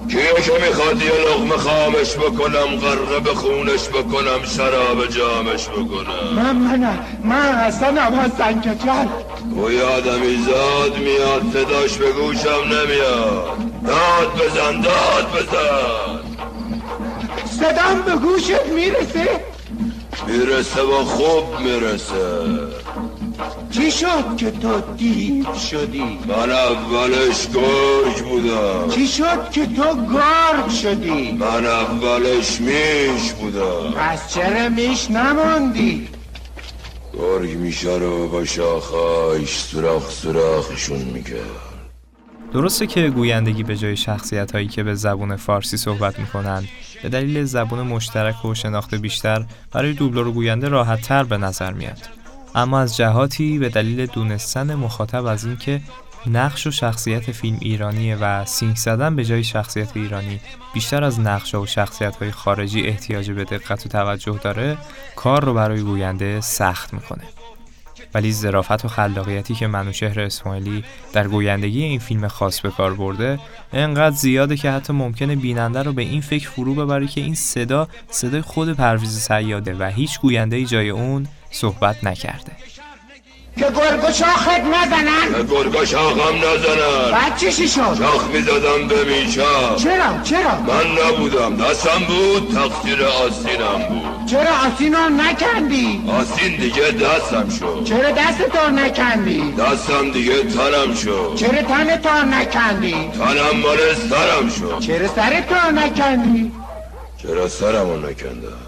کیشو می‌خواد یه لغمه خامش بکنم غرقه به خونش بکنم شراب جامش بکنم؟ من منم من حسنم حسن کچل توی آدمی زاد میاد صداش به گوشم نمیاد. داد بزن داد بزن. صدام به گوشت می‌رسه؟ می‌رسه و خوب می‌رسه. چی شد که تو دیو شدی؟ من اولش گرگ بودم. چی شد که تو گارد شدی؟ من اولش میش بودم. پس چرا میش نماندی؟ گرگ میشه رو با شاخاش سراخ سراخشون می‌کرد. درسته که گویندگی به جای شخصیت هایی که به زبون فارسی صحبت می‌کنند به دلیل زبون مشترک و شناخته بیشتر برای دوبلور و گوینده راحت تر به نظر میاد اما از جهاتی به دلیل دونستن مخاطب از اینکه نقش و شخصیت فیلم ایرانیه و سینک زدن به جای شخصیت ایرانی بیشتر از نقش و شخصیت های خارجی احتیاج به دقت و توجه داره کار رو برای گوینده سخت می‌کنه. ولی ظرافت و خلاقیتی که منوشهر اسماعیلی در گویندگی این فیلم خاص به کار برده انقدر زیاده که حتی ممکنه بیننده رو به این فکر فرو ببره که این صدا صدای خود پرویز سیاده و هیچ گوینده جای اون صحبت نکرده. که گرگ و شاخت نزنن. گرگا شاخم نزنن. بعد چی شد؟ شاخ می‌زدم به میشم چرا؟ چرا؟ من نبودم. دستم بود تقصیر آسینم بود. چرا آسین رو نکندی؟ آسین دیگه دستم شد. چرا دست تو نکندی؟ دستم دیگه تنم شد. چرا تن تو نکندی؟ تنم مال سرم شد. چرا سر تو نکندی؟ چرا سرمو نکندم؟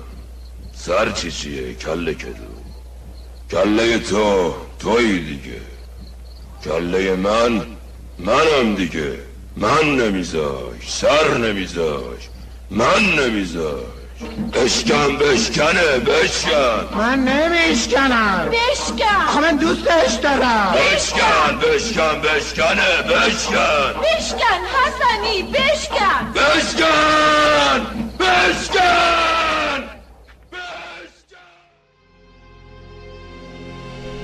سر چی چیه؟ کله کدو کله تو. توی دیگه کله من منم دیگه من نمیذاش سر نمیذاش من نمیذاش بشکن بشکنه بشکن من نمیشکنم بشکن آخه من دوستش دارم بشکن بشکن بشکنه بشکن بشکن حسنی بشکن بشکن بشکن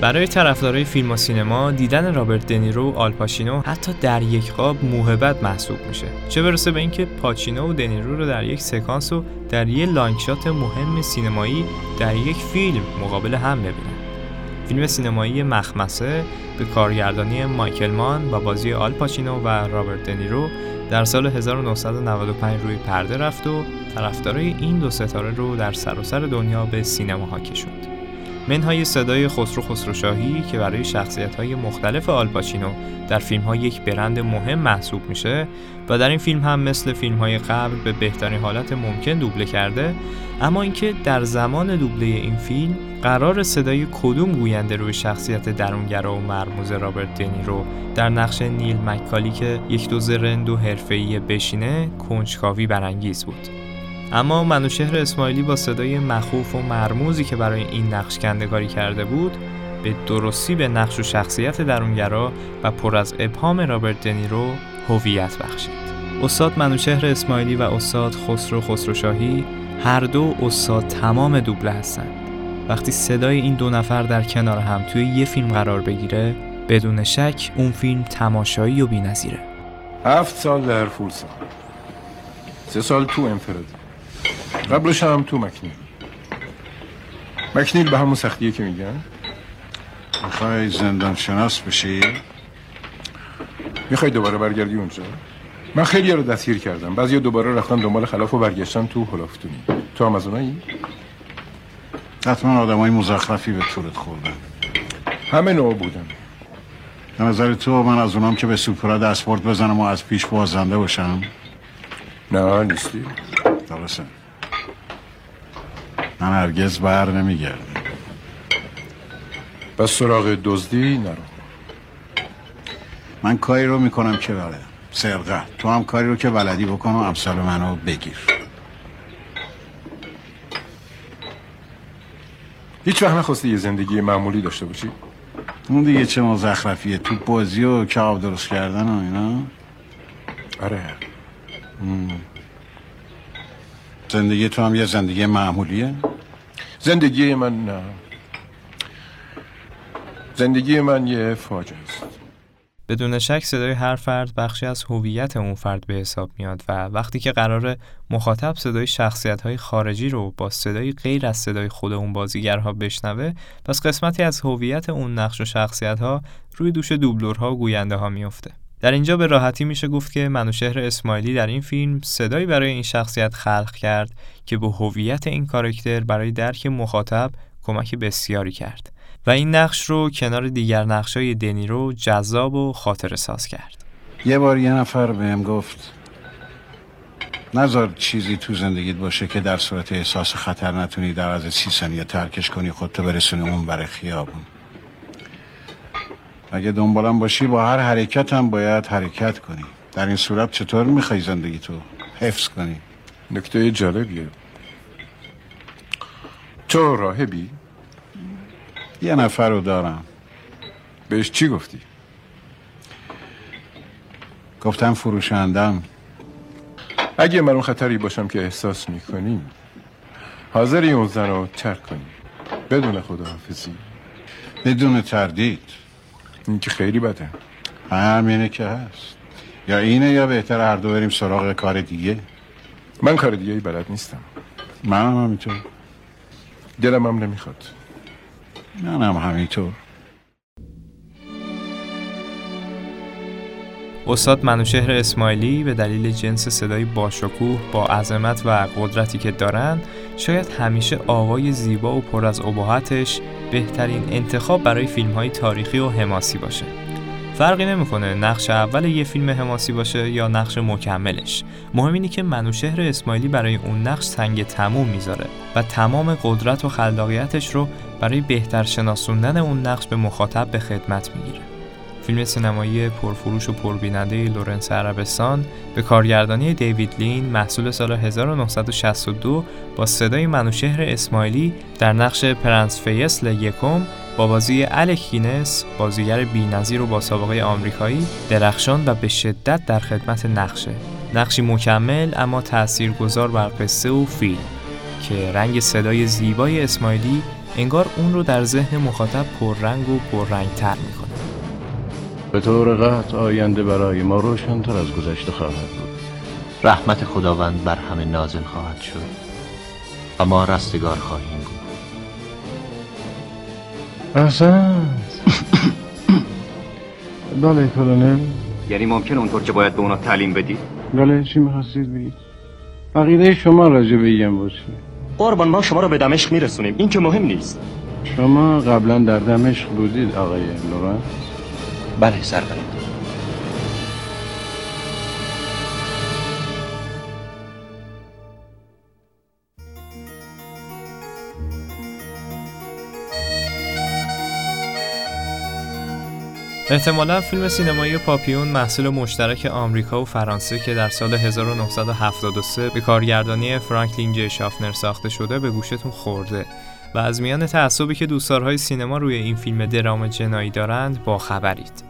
برای طرفدارای فیلم و سینما دیدن رابرت دنیرو و آلپاشینو حتی در یک خواب موهبت محسوب میشه چه برسه به اینکه پاچینو و دنیرو رو در یک سکانس و در یک لانگشات مهم سینمایی در یک فیلم مقابل هم ببینن فیلم سینمایی مخمسه به کارگردانی مایکل مان و بازی آل پاچینو و رابرت دنیرو در سال 1995 روی پرده رفت و طرفدارای این دو ستاره رو در سراسر دنیا به سینماها کشوند. منهای صدای خسرو خسروشاهی که برای شخصیت‌های مختلف آلپاچینو در فیلم‌ها یک برند مهم محسوب میشه و در این فیلم هم مثل فیلم‌های قبل به بهترین حالت ممکن دوبله کرده اما اینکه در زمان دوبله این فیلم قرار صدای کدوم گوینده روی شخصیت درونگرا و مرموز رابرت دنیرو در نقش نیل مکالی که یک دو زرند و حرفه‌ای بشینه کنجکاوی برانگیز بود. اما منوشهر اسماعیلی با صدای مخوف و مرموزی که برای این نقش کندگاری کرده بود به درستی به نقش و شخصیت درونگرا و پر از ابهام رابرت دنیرو هویت بخشید. استاد منوشهر اسماعیلی و استاد خسرو خسروشاهی هر دو استاد تمام دوبله هستند. وقتی صدای این دو نفر در کنار هم توی یه فیلم قرار بگیره بدون شک اون فیلم تماشایی و بی‌نظیره. هفت سال در فولسان سه سال تو انفرادی قبلش هم تو مکنیل. مکنیل به همون سختیه که میگن. می‌خوای زندان شناس بشی؟ می‌خوای دوباره برگردی اونجا؟ من خیلی رو دستگیر کردم. بعضی دوباره رفتن دنبال خلاف و برگشتن تو هلافتونی. تو هم از اونایی؟ حتما آدم های مزخرفی به طورت خوردن. همه نوع بودن. به نظر تو من از اونام که به سوپرا دستپورت بزنم و از پیش بازنده باشم؟ نه نیستی. درسته. من هرگز بر نمیگردم. پس سراغ دزدی نرو. من کاری رو می‌کنم که بله. سرقت تو هم کاری رو که بلدی بکن و امثال منو بگیر. هیچ وقت نخواستی یه زندگی معمولی داشته باشی؟ اون دیگه چه مزخرفیه؟ تو بازی و کباب درست کردن و اینا؟ آره. زندگی تو هم یه زندگی معمولیه؟ زندگی من نه. زندگی من یه فاجعه است. بدون شک صدای هر فرد بخشی از هویت اون فرد به حساب میاد و وقتی که قرار مخاطب صدای شخصیت های خارجی رو با صدای غیر از صدای خود اون بازیگرها بشنوه پس قسمتی از هویت اون نقش و شخصیت ها روی دوش دوبلورها و گوینده ها میفته در اینجا به راحتی میشه گفت که منوشهر اسماعیلی در این فیلم صدایی برای این شخصیت خلق کرد که به هویت این کاراکتر برای درک مخاطب کمک بسیاری کرد و این نقش رو کنار دیگر نقشای دنیرو جذاب و خاطر ساز کرد. یه بار یه نفر بهم گفت نظر چیزی تو زندگیت باشه که در صورت احساس خطر نتونی در از سی ثانیه ترکش کنی خودتو برسونی اون برای خیابون. اگه دنبالم باشی با هر حرکت هم باید حرکت کنی. در این صورت چطور می‌خوای زندگی تو حفظ کنی؟ نکته جالبیه. تو راهبی؟ یه نفر رو دارم. بهش چی گفتی؟ گفتم فروشندم. اگه من اون خطری باشم که احساس می‌کنیم حاضری اون زن رو ترک کنی. بدون خداحافظی. بدون تردید. این که خیلی بده. همینه که هست. یا اینه یا بهتر هر دو بریم سراغ کار دیگه. من کار دیگه ای بلد نیستم. من هم همینطور. دلم هم نمی‌خواد. من هم همینطور. استاد منوشهر اسماعیلی به دلیل جنس صدای باشکوه با عظمت و قدرتی که دارند شاید همیشه آوای زیبا و پر از ابهتش بهترین انتخاب برای فیلم های تاریخی و حماسی باشه. فرقی نمی‌کنه نقش اول یه فیلم حماسی باشه یا نقش مکملش. مهم اینه که منوچهر اسماعیلی برای اون نقش سنگ تموم می‌ذاره و تمام قدرت و خلاقیتش رو برای بهتر شناسوندن اون نقش به مخاطب به خدمت می‌گیره. فیلم سینمایی پرفروش و پربیننده لورنس عربستان به کارگردانی دیوید لین محصول سال 1962 با صدای منوچهر اسماعیلی در نقش پرنس فیصل یکم با بازی الک گینس بازیگر بی‌نظیر و با سابقه آمریکایی درخشان و به شدت در خدمت نقشه. نقشی مکمل اما تاثیرگذار بر قصه و فیلم که رنگ صدای زیبای اسماعیلی انگار اون رو در ذهن مخاطب پررنگ و پررنگتر می‌کنه. به طور قطع آینده برای ما روشنتر از گذشته خواهد بود. رحمت خداوند بر همه نازل خواهد شد و ما رستگار خواهیم بود. احسنت. بله کلونل. یعنی ممکن اونطور که باید به اونا تعلیم بدید بله چی می‌خواستید بگید؟ عقیده شما راجع به این باشه قربان ما شما رو به دمشق میرسونیم. این که مهم نیست. شما قبلا در دمشق بودید آقای لورنس بله سرورم احتمالا فیلم سینمایی پاپیون محصول مشترک آمریکا و فرانسه که در سال 1973 به کارگردانی فرانکلین جی شافنر ساخته شده به گوشتون خورده و از میان تعصبی که دوستدارهای سینما روی این فیلم درام جنایی دارند با خبرید.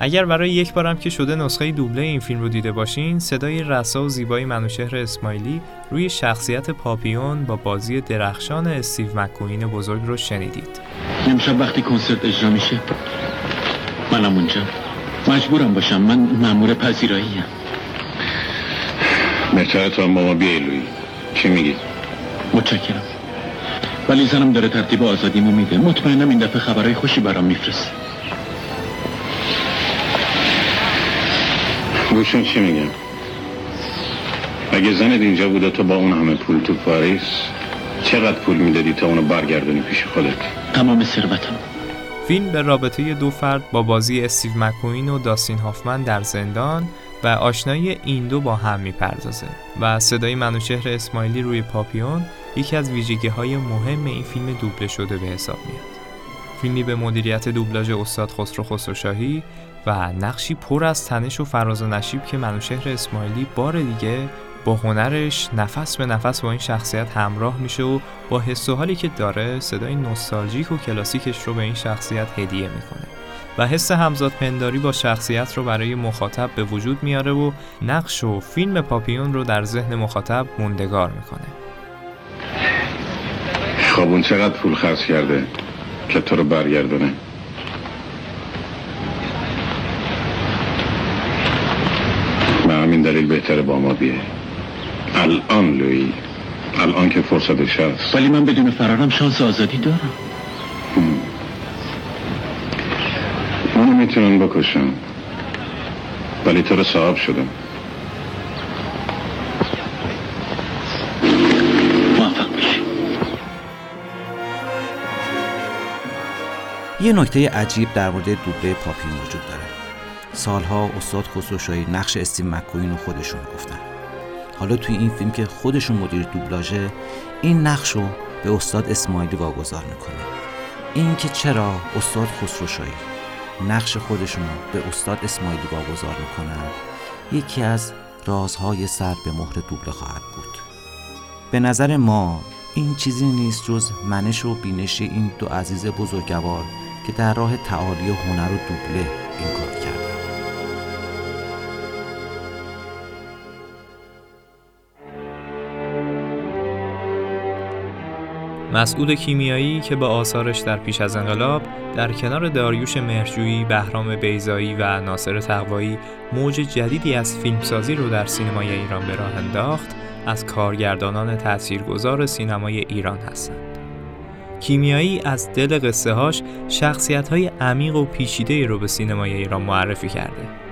اگر برای یک بارم که شده نسخه دوبله این فیلم رو دیده باشین صدای رسا و زیبای منوشهر اسماعیلی روی شخصیت پاپیون با بازی درخشان استیو مکوین بزرگ رو شنیدید. امشب وقتی کنسرت اجرا میشه منم اونجا. مجبورم باشم. من مأمور پذیراییم بهتره تا ماما بیای لوی. چی میگی؟ متشکرم. ولی زنم داره ترتیب آزادیمو میده. مطمئنم این دفعه خبرهای خوشی برام میفرسته. گوشون چی میگم اگه زنت اینجا بوده تو با اون همه پول تو پاریس چقدر پول می‌دادی تا اونو برگردونی پیش خودت؟ تمام ثروتم فیلم به رابطه دو فرد با بازی استیو مکوین و داستین هافمن در زندان و آشنایی این دو با هم می‌پردازه و صدای منوشهر اسماعیلی روی پاپیون یکی از ویژگی های مهم این فیلم دوبله شده به حساب میاد. فیلمی به مدیریت دوبلاژ استاد خسرو خسروشاهی و نقشی پر از تنش و فراز و نشیب که منوشهر اسماعیلی بار دیگه با هنرش نفس به نفس با این شخصیت همراه میشه و با حس و حالی که داره صدای نوستالژیک و کلاسیکش رو به این شخصیت هدیه می‌کنه. و حس همزاد پنداری با شخصیت رو برای مخاطب به وجود میاره و نقش و فیلم پاپیون رو در ذهن مخاطب موندگار می‌کنه. خب اون چقدر پول خرج کرده که تو رو برگردونه؟ همین دلیل بهتره با ما بیه الان لوی. الان که فرصتش هست ولی من بدون فرارم شانس آزادی دارم. اونو می‌تونن بکشن. ولی تو رو صاحب شدم یه نکته عجیب در مورد دوبله پاپیون وجود داره. سالها استاد خسروشاهی نقش استیو مکوین رو خودشون گفتن. حالا توی این فیلم که خودشون مدیر دوبلاژه این نقش رو به استاد اسماعیلی واگذار می‌کنه. اینکه چرا استاد خسروشاهی نقش خودشون رو به استاد اسماعیلی واگذار می‌کنن یکی از رازهای سر به مهر دوبله خواهد بود. به نظر ما این چیزی نیست جز منش و بینش این دو عزیز بزرگوار که در راه تعالی هنر و دوبله این کار کردن. مسعود کیمیایی که با آثارش در پیش از انقلاب در کنار داریوش مهرجویی، بهرام بیزایی و ناصر تقوایی موج جدیدی از فیلمسازی رو در سینمای ایران به راه انداخت، از کارگردانان تاثیرگذار سینمای ایران هستند. کیمیایی از دل قصه هاش شخصیت های عمیق و پیچیده رو به سینمای ایران معرفی کرده.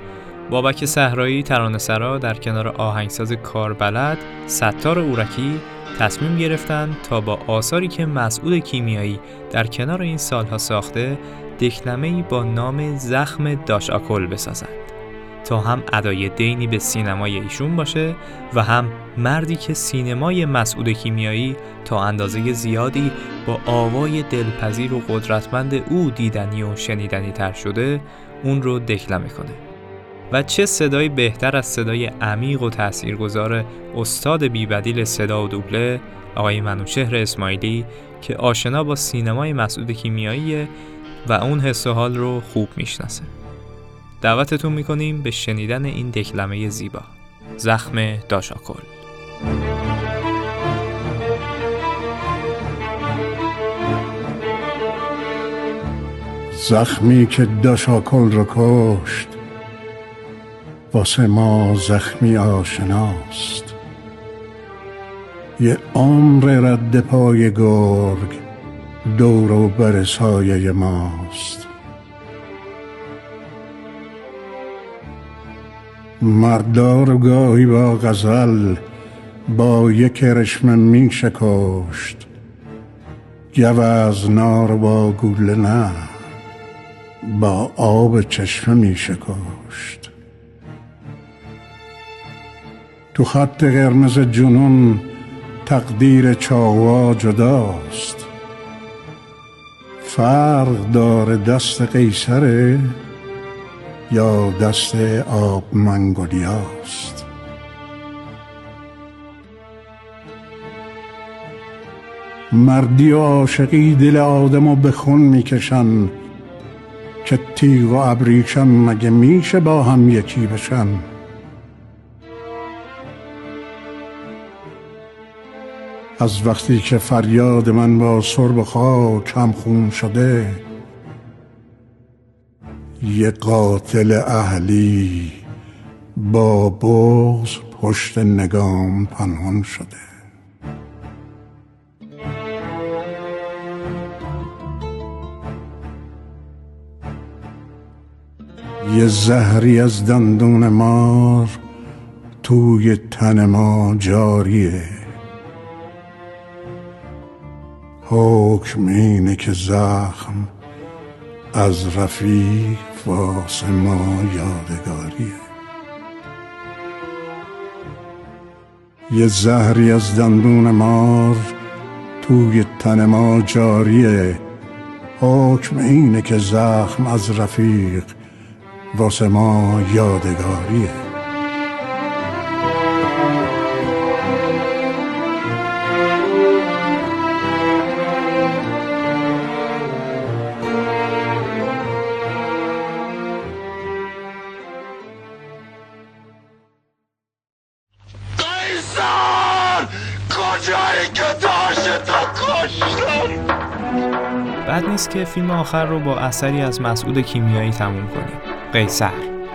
بابک صحرایی ترانه‌سرا در کنار آهنگساز کاربلد ستار اورکی تصمیم گرفتند تا با آثاری که مسعود کیمیایی در کنار این سالها ساخته دکلمه‌ای با نام زخم داش آکل بسازند. تا هم ادای دینی به سینمای ایشون باشه و هم مردی که سینمای مسعود کیمیایی تا اندازه زیادی با آوای دلپذیر و قدرتمند او دیدنی و شنیدنی تر شده اون رو دکلمه کنه. و چه صدایی بهتر از صدای عمیق و تاثیرگذار استاد بیبدیل صدا و دوبله آقای منوشهر اسماعیلی که آشنا با سینمای مسعود کیمیایی و اون حس و حال رو خوب می‌شناسه. دعوتتون می‌کنیم به شنیدن این دکلمه زیبا. زخم داشاکل. زخمی که داشاکل رو کشت واسه ما زخمی آشناست. یه عمر رد پای گرگ دور و بر سایه ماست. مردار گاهی با غزل با یک رشمه می شکاشت جو از نار با گوله نه با آب چشمه می شکاشت تو خط قرمز جنون تقدیر چاوا جداست. فرق داره دست قیصره یا دست آب منگولیاست. مردی و عاشقی دل آدم و به خون می‌کشن که تیغ و ابریشم مگه میشه با هم یکی بشن؟ از وقتی که فریاد من با سرب خاک هم خون شده یه قاتل اهلی با بغز پشت نگام پنهان شده. یه زهری از دندون مار توی تن ما جاریه. حکم اینه که زخم از رفیق واسه ما یادگاریه. یه زهری از دندون مار توی تن ما جاریه. حکم اینه که زخم از رفیق واسه ما یادگاریه. که فیلم آخر رو با اثری از مسعود کیمیایی تموم کنیم. قیصر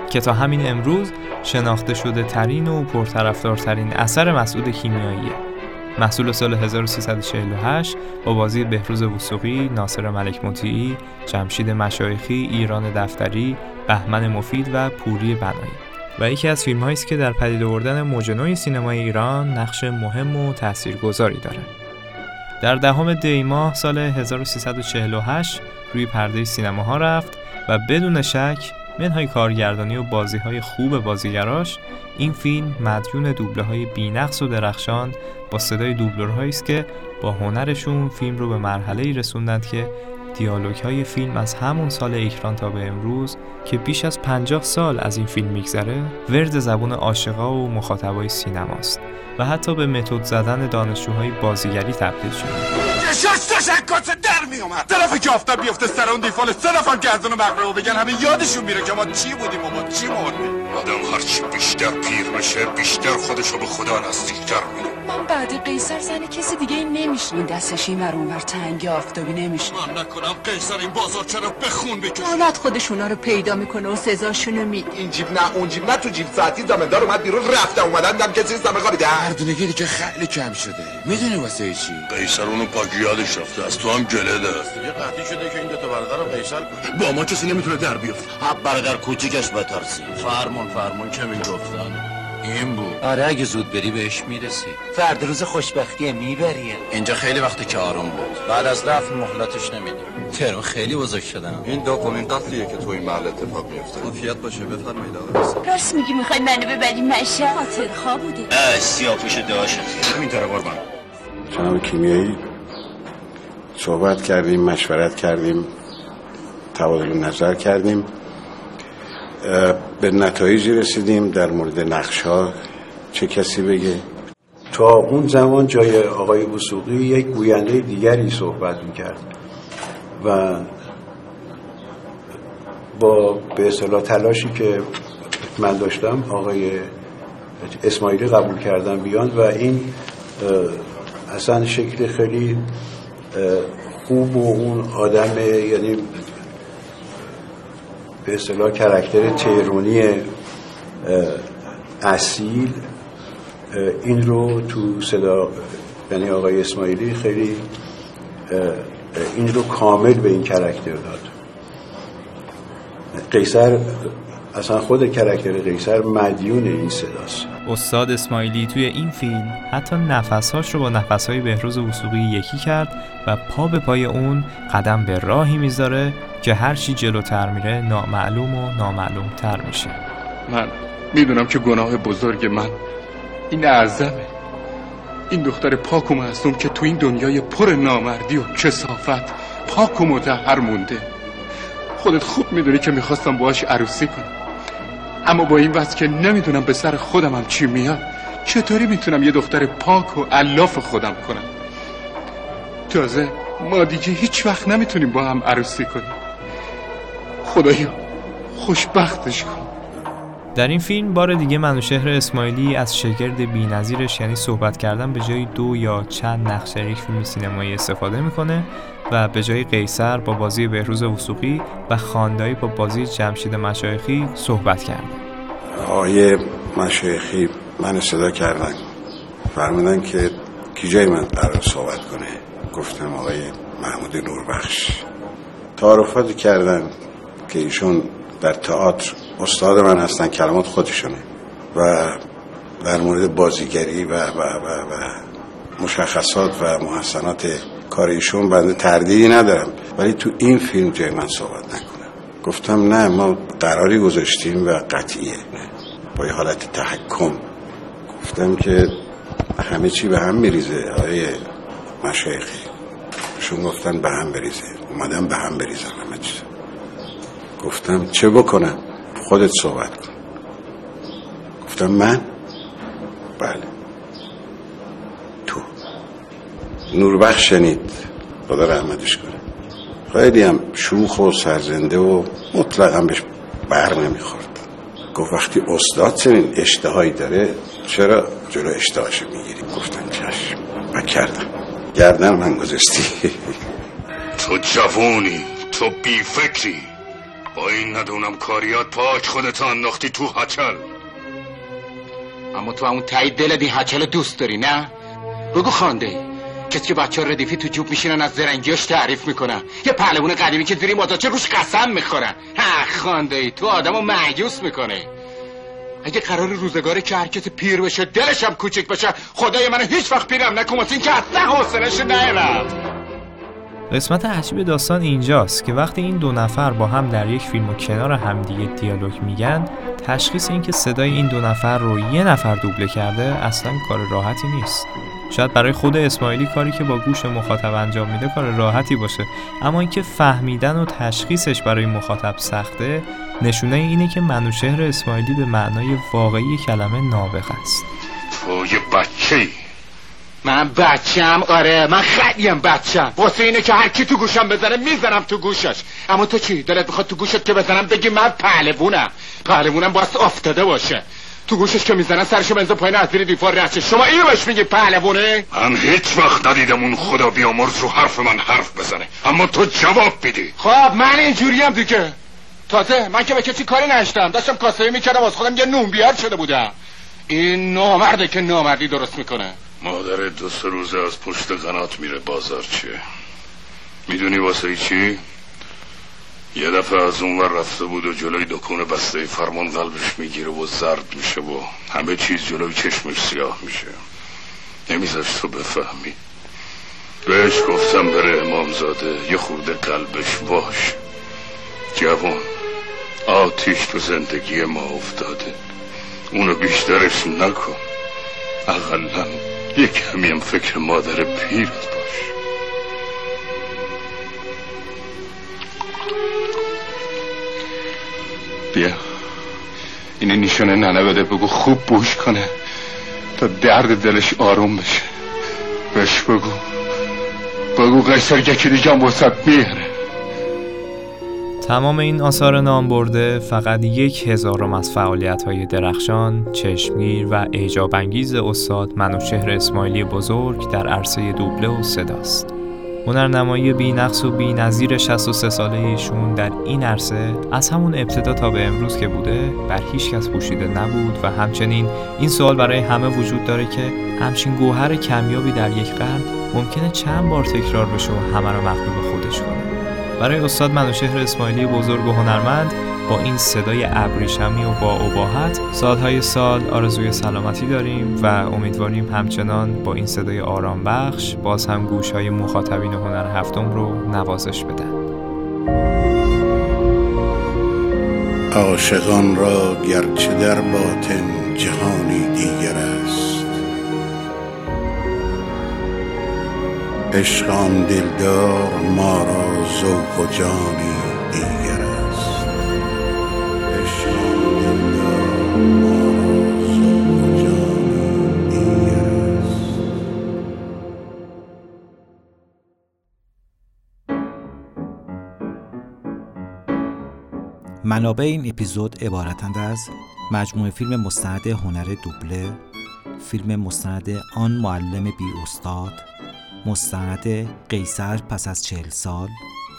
که تا همین امروز شناخته شده ترین و پرطرفدارترین اثر مسعود کیمیاییه. محصول سال 1348 با بازی بهروز وسوقی، ناصر ملک مطیعی، جمشید مشایخی، ایران دفتری، بهمن مفید و پوری بنایی. و یکی از فیلم است که در پدید آوردن موج سینمای ایران نقش مهم و تاثیرگذاری داره. در دهم دی ماه سال 1348 روی پرده سینماها رفت و بدون شک منهای کارگردانی و بازی های خوب بازیگراش این فیلم مدیون دوبله های بینقص و درخشان با صدای دوبلورهایی است که با هنرشون فیلم رو به مرحله رسوندند که دیالوگ های فیلم از همون سال اکران تا به امروز که بیش از 50 سال از این فیلم میگذره ورد زبون عاشقا و مخاطبای سینماست و حتی به متد زدن دانشجوهای بازیگری تبدیل شده. شش تشکر در می اومد طرف که آفتاب بیفته سر اون دیفال سه نفر گردن و بگن همه یادشون میره که ما چی بودیم و ما چی مردیم. آدم هرچی بیشتر پیر بشه بیشتر خودشو به خدا نزدیکتر میره من بعد قیصر زن کسی دیگه این نمیشه این دستش این ور اونور تنگ آفتابی نمیشه. من نکنم قیصر این بازار چرا بخون بکشه. دولت خودش اونا رو پیدا می‌کنه و سزاشونو میده. این جیب نه اون جیب نه تو جیب ساعتی زمندار اومد بیرون رفتم اومدن دم کسی نیستم بخوابیده مردونگی که خیلی کم شده. می‌دونی واسه چی؟ قیصر اونو پاک یادش رفته از تو هم گله دیگه قطعی شده که این دو تا برادر رو قیصر با ما کسی نمی‌تونه در بیفته. حب برادر کوچیکش بترسی فرمون فرمون که می‌گفتن این بود. آره اگه زود بری بهش می‌رسی. فرد روز خوشبختی می‌بری اینجا خیلی وقت که آروم بود. بعد از رفت مهلتش نمیدیم. ترو خیلی بزرگ شدم این دومین قتلیه که تو این محل اتفاق میفته مافیات باشه بفرمایید آقا. راست میگی می‌خوای منو ببری مشه خاطر خواه بوده. اه سیاپوش داشت همینطوره قربان. جناب کیمیایی صحبت کردیم مشورت کردیم تبادل نظر کردیم. به نتایجی رسیدیم در مورد نقش ها چه کسی بگه؟ تا اون زمان جای آقای وسوقی یک گوینده دیگری صحبت می‌کرد و با به اصطلاح تلاشی که من داشتم آقای اسماعیلی قبول کردن بیان و این اصلا شکل خیلی خوب و اون آدم یعنی به اصطلاح کرکتر تیرونی اصیل. این رو تو صدا یعنی آقای اسماعیلی خیلی این رو کامل به این کرکتر داد. قیصر اصلا خود کرکتر قیصر مدیون این صداست. استاد اسماعیلی توی این فیلم حتی نفسهاش رو با نفسهای بهروز وسوقی یکی کرد و پا به پای اون قدم به راهی می‌ذاره که هرچی جلوتر میره نامعلوم و نامعلوم تر میشه. من می‌دونم که گناه بزرگ من این اعظمه. این دختر پاک و معصوم که تو این دنیای پر نامردی و کسافت پاک و متحر مونده. خودت خوب می‌دونی که می‌خواستم باهاش عروسی کنم. اما با این وضع که نمی‌دونم به سر خودم هم چی میاد چطوری می‌تونم یه دختر پاک و علاف خودم کنم؟ تازه ما دیگه هیچ وقت نمی‌تونیم با هم عروسی کنیم. خدایا. خوشبختش کن. در این فیلم بار دیگه منوشهر اسماعیلی از شگرد بینظیرش یعنی صحبت کردن به جای دو یا چند نقش در یک فیلم سینمایی استفاده می‌کنه و به جای قیصر با بازی بهروز وسوقی و خاندایی با بازی جمشید مشایخی صحبت کرده آقای مشایخی من صدا کردن فرمودن که کی جای من قرار صحبت کنه. گفتم آقای محمود نوربخش. تعارفاتی کردن. که ایشون در تئاتر استاد من هستن کلمات خودشونه و در مورد بازیگری و, و, و, و مشخصات و محسنات کار ایشون بنده تردیدی ندارم. ولی تو این فیلم جای من صحبت نکنم. گفتم نه ما قراری گذاشتیم و قطعیه. نه. با حالت تحکم. گفتم که همه چی به هم میریزه آقای مشایخی شون گفتن به هم بریزه. اومدم به هم بریزم گفتم چه بکنم؟ خودت صحبت کن. گفتم من؟ بله. تو. نوربخش شنید. خدا رحمتش کنه. خیلی هم شوخ و سرزنده و مطلقا بهش بر نمی‌خورد. گفت وقتی استاد چنین اشتهایی داره چرا جلو اشتهاشو می‌گیری؟ گفتم چشم. و کردم. گردن من گذاشتی. تو جوونی. تو بی فکری. این ندونم کاریات پاک خودت انداختی تو هچل. اما تو همون تایید دلت این هچل دوست داری نه؟ بگو خانده کسی که بچه ردیفی تو جوب میشینن از زرنگیاش تعریف می‌کنن. یه پهلوون قدیمی که زیری مداچه روش قسم می‌خورن. ها خانده ای تو آدمو معیوس می‌کنه اگه قرار روزگاری که هر پیر بشه دلش هم کوچیک بشه خدای من هیچ وقت پیرم نکن این که اصلا حوصلش نیرم قسمت عجیب داستان اینجاست که وقتی این دو نفر با هم در یک فیلم و کنار همدیگه دیالوگ میگن تشخیص اینکه صدای این دو نفر رو یه نفر دوبله کرده اصلا کار راحتی نیست. شاید برای خود اسماعیلی کاری که با گوش مخاطب انجام میده کار راحتی باشه اما اینکه فهمیدن و تشخیصش برای مخاطب سخته نشونه اینه که منوشهر اسماعیلی به معنای واقعی کلمه نابغه است. تو یه بچه من بچم آره من خیلیم بچم. واسه اینه که هر کی تو گوشم بزنه می‌زنم تو گوشش. اما تو چی؟ دلت می‌خواد تو گوشت که بزنم بگی من پهلوونم. پهلوونم باید افتاده باشه. تو گوشش که می‌زنن سرشو بنزه پایین از زیر دیوار رچه شما اینو بهش میگی پهلوونه؟ من هیچ وقت ندیدم اون خدا بیامرز رو حرف من حرف بزنه. اما تو جواب میدی خب من اینجوریم دیگه. تازه من که به کسی کاری نشتم. داشتم کاسبی می‌کردم از خودم یه نون بیار شده بودم. این نامرده که نامردی درست می‌کنه. مادر دو سه روزه از پشت قنات میره بازار چیه؟ می‌دونی واسه چی؟ یه دفعه از اون ور رفته بود و جلوی دکون بسته فرمان قلبش می‌گیره و زرد میشه و همه چیز جلوی چشمش سیاه میشه. نمیذاش تو بفهمی. بهش گفتم بره امامزاده یه خورده قلبش باش. جوان آتیش تو زندگی ما افتاده. اونو بیشترش نکن. اقلا یه کمی هم فکر مادر پیرت باش. بیا. اینه نشونه ننه بده بگو خوب بوش کنه تا درد دلش آروم بشه. بهش بگو. بگو قیصر یکی دیگه هم وسط میاره. تمام این آثار نام برده فقط یک هزارم از فعالیت های درخشان، چشمگیر و اعجاب انگیز استاد منوچهر اسماعیلی بزرگ در عرصه دوبله و صداست. هنرنمایی بی نقص و بی نظیر 63 ساله ایشون در این عرصه از همون ابتدا تا به امروز که بوده بر هیچ کس پوشیده نبود و همچنین این سوال برای همه وجود داره که همچین گوهر کمیابی در یک قرن ممکنه چند بار تکرار بشه و همه رو مغلوب خودش کنه. برای استاد منوشهر اسماعیلی بزرگ و هنرمند با این صدای ابریشمی و با اباحت سالهای سال آرزوی سلامتی داریم و امیدواریم همچنان با این صدای آرام بخش باز هم گوش های مخاطبین هنر هفتم رو نوازش بدن. عاشقان را گرچه در باطن جهانی عشق آن دلدار ما را ذوق و جانی دیگر است. جانی دیگر منابع این اپیزود عبارتند از مجموعه فیلم مستند هنر دوبله فیلم مستند آن معلم بی استاد مستند قیصر پس از چهل سال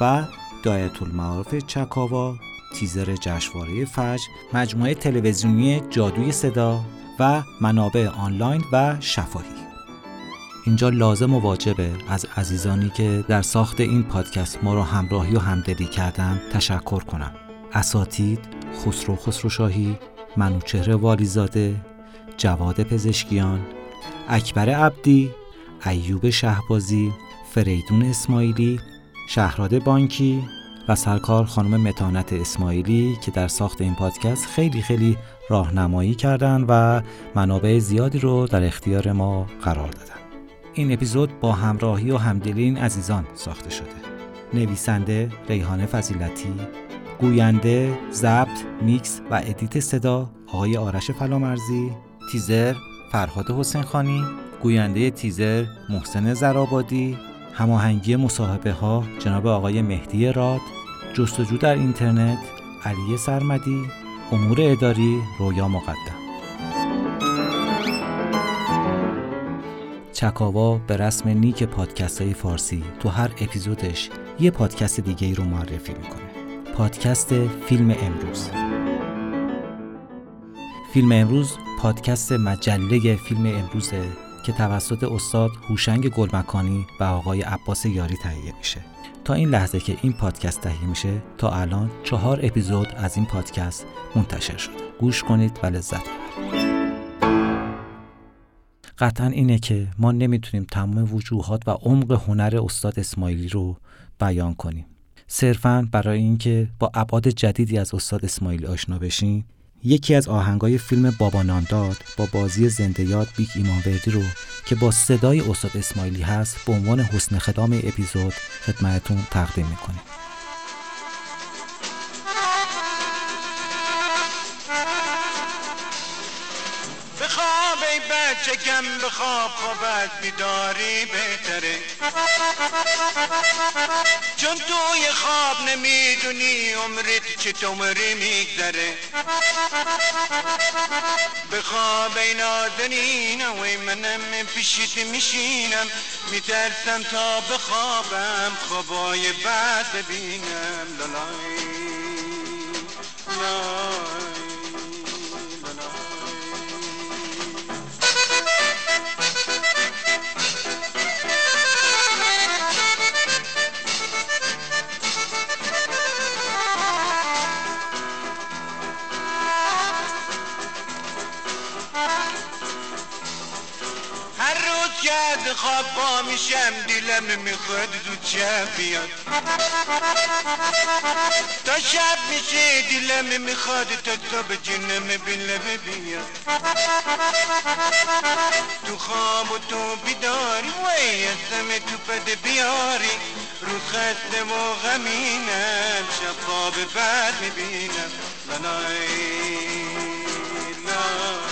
و دایت المعارف چکاوا تیزر جشنواره فجر مجموعه تلویزیونی جادوی صدا و منابع آنلاین و شفاهی. اینجا لازم و واجبه از عزیزانی که در ساخت این پادکست ما را همراهی و همدلی کردن تشکر کنم. اساتید خسرو خسرو شاهی منوچهر والیزاده جواد پزشکیان اکبر عبدی ایوب شهبازی فریدون اسماعیلی شهراد بانکی و سرکار خانم متانت اسماعیلی که در ساخت این پادکست خیلی خیلی راهنمایی کردن و منابع زیادی رو در اختیار ما قرار دادن. این اپیزود با همراهی و همدلی این عزیزان ساخته شده. نویسنده ریحانه فضیلتی گوینده ضبط میکس و edit صدا آقای آرش فلامرزی تیزر فرهاد حسین خانی گوینده تیزر محسن زرابادی هماهنگی مصاحبه ها جناب آقای مهدی راد جستجو در اینترنت علی سرمدی امور اداری رویا مقدم. چکاوا به رسم نیک پادکست های فارسی تو هر اپیزودش یه پادکست دیگه ای رو معرفی می‌کنه. پادکست فیلم امروز. فیلم امروز پادکست مجله فیلم امروزه. که توسط استاد هوشنگ گلمکانی و آقای عباس یاری تهیه میشه. تا این لحظه که این پادکست تهیه میشه تا الان چهار اپیزود از این پادکست منتشر شده. گوش کنید و لذت ببرید. قطعا اینه که ما نمی‌تونیم تمام وجوهات و عمق هنر استاد اسماعیلی رو بیان کنیم. صرفا برای اینکه با ابعاد جدیدی از استاد اسماعیلی آشنا بشین یکی از آهنگای فیلم بابا نانداد با بازی زنده یاد بیک ایمانوردی رو که با صدای استاد اسماعیلی هست به عنوان حسن خدام اپیزود خدمتتون تقدیم می‌کنیم بخواب ای بچه کم بخواب خوابت بیداری بهتره. چون توی خواب نمی‌دونی عمرت چطوری میگذره. بخواب ای نازنینم وی منم پیشت میشینم. میترسم تا بخوابم خوابای بد ببینم. لالای لالای. خواب با میشم دلم می‌خواد زود شب بیاد. تا شب میشه دلم می‌خواد تا تا به جنم بلم بیاد. تو خواب و تو بیداری وی ازم تو پد بیاری. روز خسته و غمینم شب خواب بد می‌بینم. لالای لالای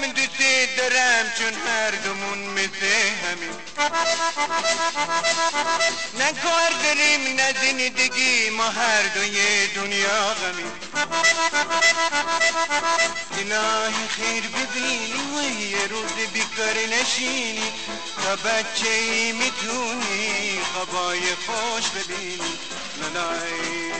قد خودم دوست دارم چون هر دومون مثل همین. نه کار داریم نه زندگی ما هر دوی دنیا غمیم. الهی خیر ببینی و یه روز بیکار نشینی تا بچه ای می‌تونی خوابای خوش ببینی. لالای